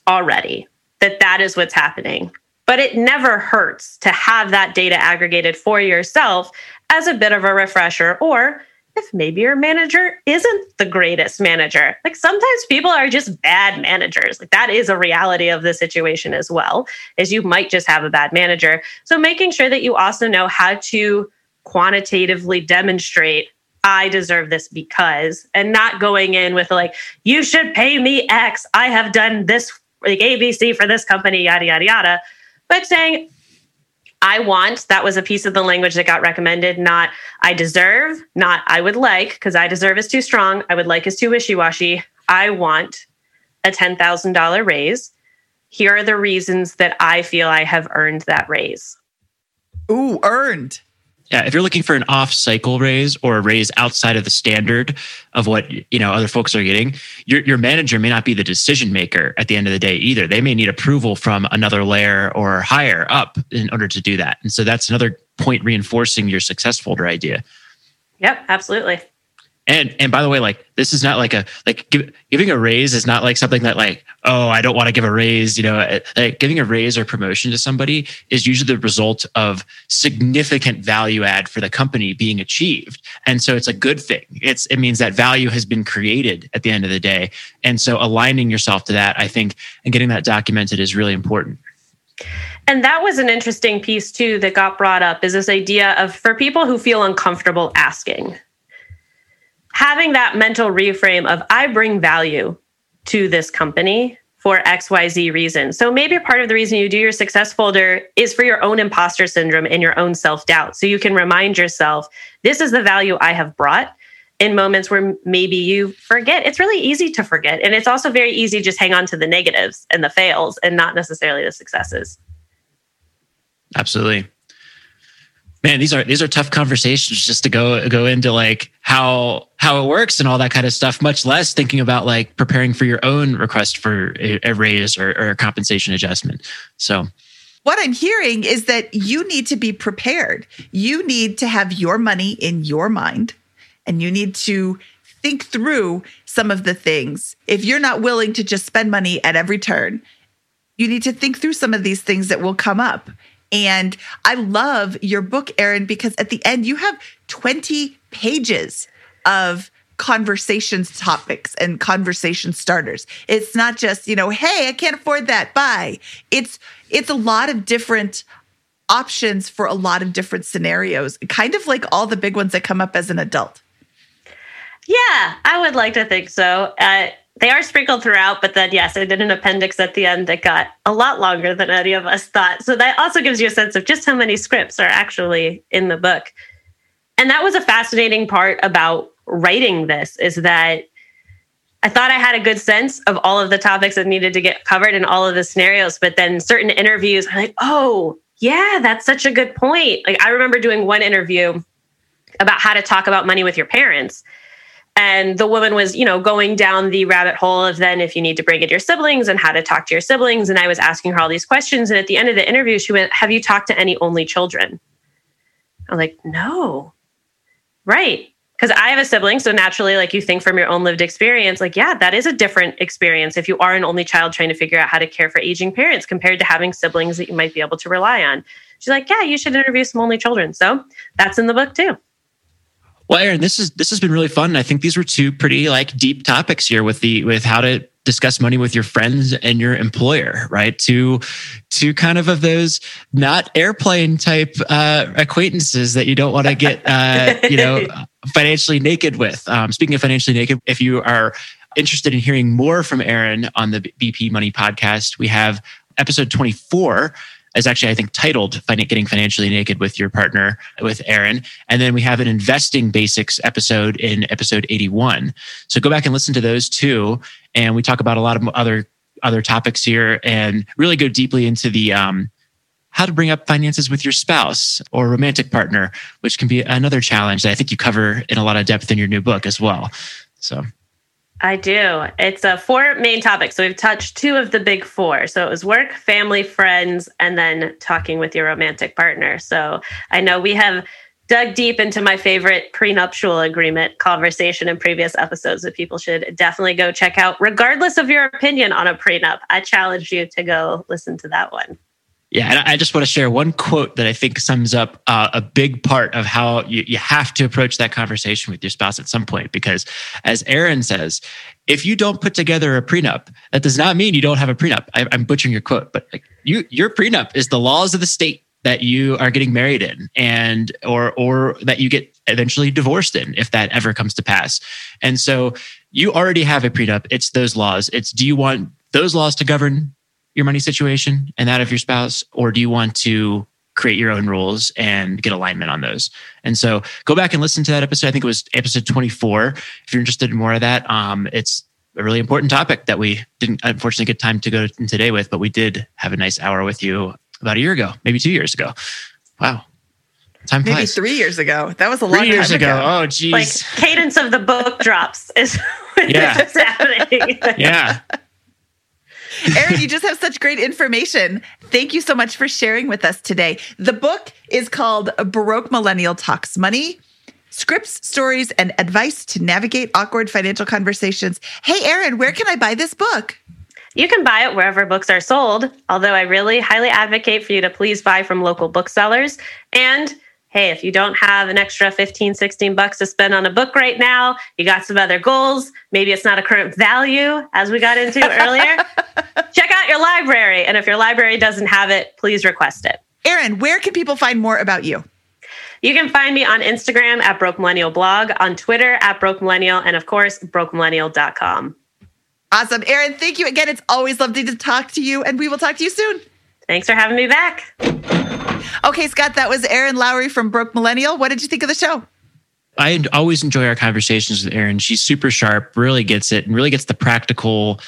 already that that is what's happening. But it never hurts to have that data aggregated for yourself as a bit of a refresher or if maybe your manager isn't the greatest manager. Like sometimes people are just bad managers. Like that is a reality of the situation as well, is you might just have a bad manager. So making sure that you also know how to quantitatively demonstrate I deserve this because and not going in with like you should pay me X. I have done this like ABC for this company yada yada yada. But saying I want, that was a piece of the language that got recommended, not I deserve, not I would like, because I deserve is too strong. I would like is too wishy washy. I want a $10,000 raise. Here are the reasons that I feel I have earned that raise. Ooh, earned. Yeah, if you're looking for an off-cycle raise or a raise outside of the standard of what you know other folks are getting, your your manager may not be the decision maker at the end of the day either. They may need approval from another layer or higher up in order to do that. And so that's another point reinforcing your success folder idea. Yep, absolutely. And and by the way, like this is not like a like give, giving a raise is not like something that like oh I don't want to give a raise. You know, uh, like giving a raise or promotion to somebody is usually the result of significant value add for the company being achieved, and so it's a good thing. It's it means that value has been created at the end of the day, and so aligning yourself to that, I think, and getting that documented is really important. And that was an interesting piece too that got brought up is this idea of for people who feel uncomfortable asking having that mental reframe of I bring value to this company for XYZ reason. So maybe part of the reason you do your success folder is for your own imposter syndrome and your own self doubt. So you can remind yourself, this is the value I have brought in moments where maybe you forget. It's really easy to forget. And it's also very easy just hang on to the negatives and the fails and not necessarily the successes. Absolutely man these are these are tough conversations just to go go into like how how it works and all that kind of stuff much less thinking about like preparing for your own request for a, raise or, or a compensation adjustment. So. What i'm hearing is that you need to be prepared. You need to have your money in your mind and you need to think through some of the things. If you're not willing to just spend money at every turn you need to think through some of these things that will come up and I love your book, Erin, because at the end you have 20 pages of conversations topics and conversation starters. It's not just, you know, hey, I can't afford that. Bye. It's it's a lot of different options for a lot of different scenarios, kind of like all the big ones that come up as an adult. Yeah, I would like to think so. Uh, they are sprinkled throughout, but then yes, I did an appendix at the end that got a lot longer than any of us thought. So that also gives you a sense of just how many scripts are actually in the book. And that was a fascinating part about writing this is that I thought I had a good sense of all of the topics that needed to get covered in all of the scenarios, but then certain interviews are like, oh, yeah, that's such a good point. Like I remember doing one interview about how to talk about money with your parents and the woman was you know going down the rabbit hole of then if you need to bring in your siblings and how to talk to your siblings. And i was asking her all these questions. And at the end of the interview she went have you talked to any only children? I'm like no. Right. Because i have a sibling so naturally like you think from your own lived experience like yeah that is a different experience if you are an only child trying to figure out how to care for aging parents compared to having siblings that you might be able to rely on. She's like yeah you should interview some only children. So that's in the book too Well, Erin, this is this has been really fun. I think these were two pretty like deep topics here with the with how to discuss money with your friends and your employer, right? To to kind of of those not airplane type uh, acquaintances that you don't want to get uh, you know financially naked with. Um, speaking of financially naked, if you are interested in hearing more from Erin on the BP Money podcast, we have episode 24 is actually, I think, titled Getting Financially Naked with Your Partner with Erin. And then we have an investing basics episode in episode 81. So go back and listen to those two. And we talk about a lot of other other topics here and really go deeply into the um, how to bring up finances with your spouse or romantic partner, which can be another challenge that I think you cover in a lot of depth in your new book as well. So I do. It's a four main topics. So we've touched two of the big four. So it was work, family, friends, and then talking with your romantic partner. So I know we have dug deep into my favorite prenuptial agreement conversation in previous episodes that people should definitely go check out, regardless of your opinion on a prenup. I challenge you to go listen to that one. Yeah, and I just want to share one quote that I think sums up uh, a big part of how you, you have to approach that conversation with your spouse at some point. Because, as Erin says, if you don't put together a prenup, that does not mean you don't have a prenup. I, am butchering your quote, but like you, your prenup is the laws of the state that you are getting married in, and or or that you get eventually divorced in, if that ever comes to pass. And so, you already have a prenup. It's those laws. It's do you want those laws to govern your money situation and that of your spouse, or do you want to create your own rules and get alignment on those? And so go back and listen to that episode. I think it was episode 24. If you're interested in more of that, um, it's a really important topic that we didn't unfortunately get time to go in today with, but we did have a nice hour with you about a year ago, maybe two years ago. Wow. Time Maybe flies. three years ago. That was a long three years ago. ago. Oh, geez. Like cadence of the book drops is yeah. happening. yeah. Erin, you just have such great information. Thank you so much for sharing with us today. The book is called Broke Millennial Talks Money Scripts, Stories, and Advice to Navigate Awkward Financial Conversations. Hey, Erin, where can I buy this book? You can buy it wherever books are sold, although I really highly advocate for you to please buy from local booksellers. And hey, if you don't have an extra 15, 16 bucks to spend on a book right now, you got some other goals, maybe it's not a current value as we got into earlier, check out your library. And if your library doesn't have it, please request it. Erin, where can people find more about you? You can find me on Instagram at Broke Millennial Blog, on Twitter at Broke Millennial, and of course, brokemillennial.com. Awesome. Erin, thank you again. It's always lovely to talk to you, and we will talk to you soon. Thanks for having me back. Okay, Scott, that was Erin Lowry from Broke Millennial. What did you think of the show? I always enjoy our conversations with Erin. She's super sharp, really gets it, and really gets the practical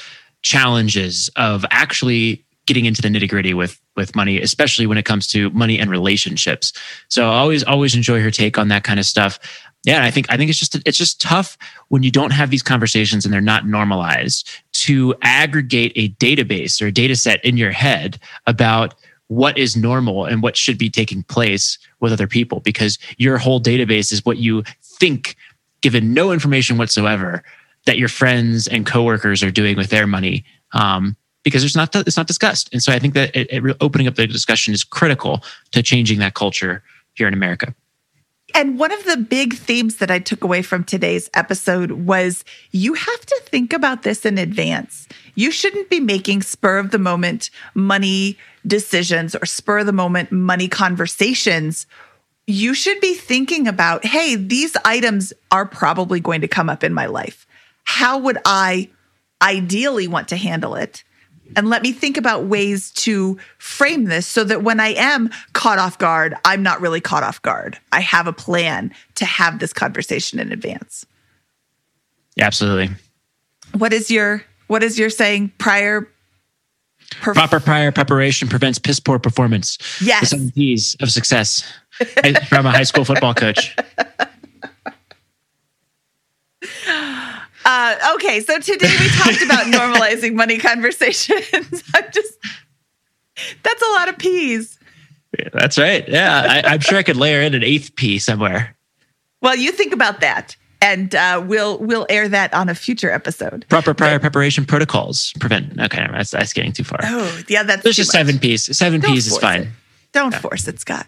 challenges of actually getting into the nitty gritty with with money, especially when it comes to money and relationships. So I always always enjoy her take on that kind of stuff. Yeah, I think I think it's just it's just tough when you don't have these conversations and they're not normalized to aggregate a database or a data set in your head about what is normal and what should be taking place with other people because your whole database is what you think given no information whatsoever that your friends and coworkers are doing with their money um, because it's not it's not discussed. And so i think that it, it, opening up the discussion is critical to changing that culture here in america and one of the big themes that I took away from today's episode was you have to think about this in advance. You shouldn't be making spur of the moment money decisions or spur of the moment money conversations. You should be thinking about, hey, these items are probably going to come up in my life. How would I ideally want to handle it? And let me think about ways to frame this so that when I am caught off guard, I'm not really caught off guard. I have a plan to have this conversation in advance. Yeah, absolutely. What is your what is your saying prior perf- proper prior preparation prevents piss poor performance. Yes. The seven P's of success from a high school football coach. Uh, okay, so today we talked about normalizing money conversations. I'm just that's a lot of P's. Yeah, that's right. Yeah, I, am sure I could layer in an eighth P somewhere. Well, you think about that, and uh, we'll we'll air that on a future episode. Proper prior but, preparation protocols prevent. Okay, that's, that's getting too far. Oh, yeah, that's there's just much. seven P's. 7 Don't P's is fine. It. Don't yeah. force it, Scott.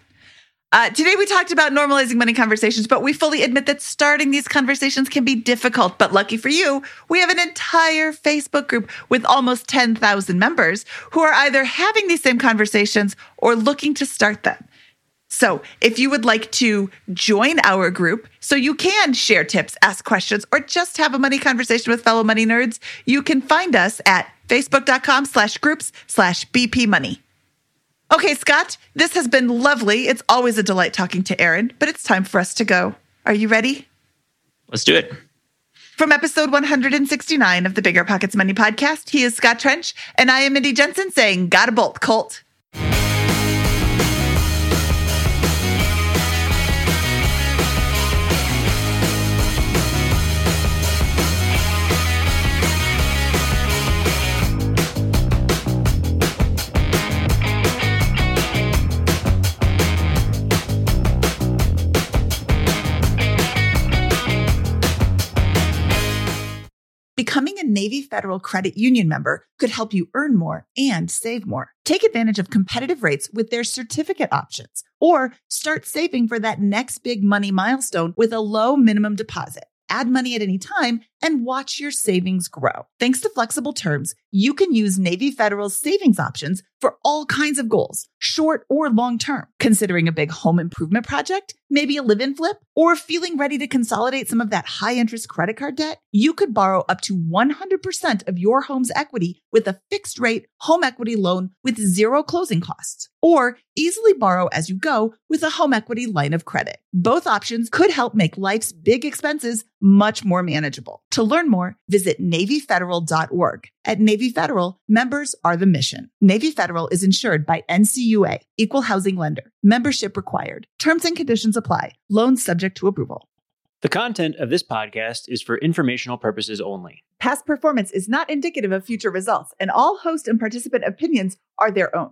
Uh, today, we talked about normalizing money conversations, but we fully admit that starting these conversations can be difficult. But lucky for you, we have an entire Facebook group with almost 10,000 members who are either having these same conversations or looking to start them. So, if you would like to join our group so you can share tips, ask questions, or just have a money conversation with fellow money nerds, you can find us at facebook.com slash groups slash BP money. Okay, Scott, this has been lovely. It's always a delight talking to Erin, but it's time for us to go. Are you ready? Let's do it. From episode 169 of the Bigger Pockets Money podcast, he is Scott Trench, and I am Mindy Jensen saying, Gotta bolt, Colt. Becoming a Navy Federal Credit Union member could help you earn more and save more. Take advantage of competitive rates with their certificate options or start saving for that next big money milestone with a low minimum deposit. Add money at any time and watch your savings grow. Thanks to flexible terms, you can use Navy Federal's savings options for all kinds of goals, short or long term. Considering a big home improvement project, maybe a live in flip, or feeling ready to consolidate some of that high interest credit card debt, you could borrow up to 100% of your home's equity with a fixed rate home equity loan with zero closing costs, or easily borrow as you go with a home equity line of credit. Both options could help make life's big expenses much more manageable. To learn more, visit NavyFederal.org. At Navy Federal, members are the mission. Navy Federal is insured by NCUA, Equal Housing Lender. Membership required. Terms and conditions apply. Loans subject to approval. The content of this podcast is for informational purposes only. Past performance is not indicative of future results, and all host and participant opinions are their own.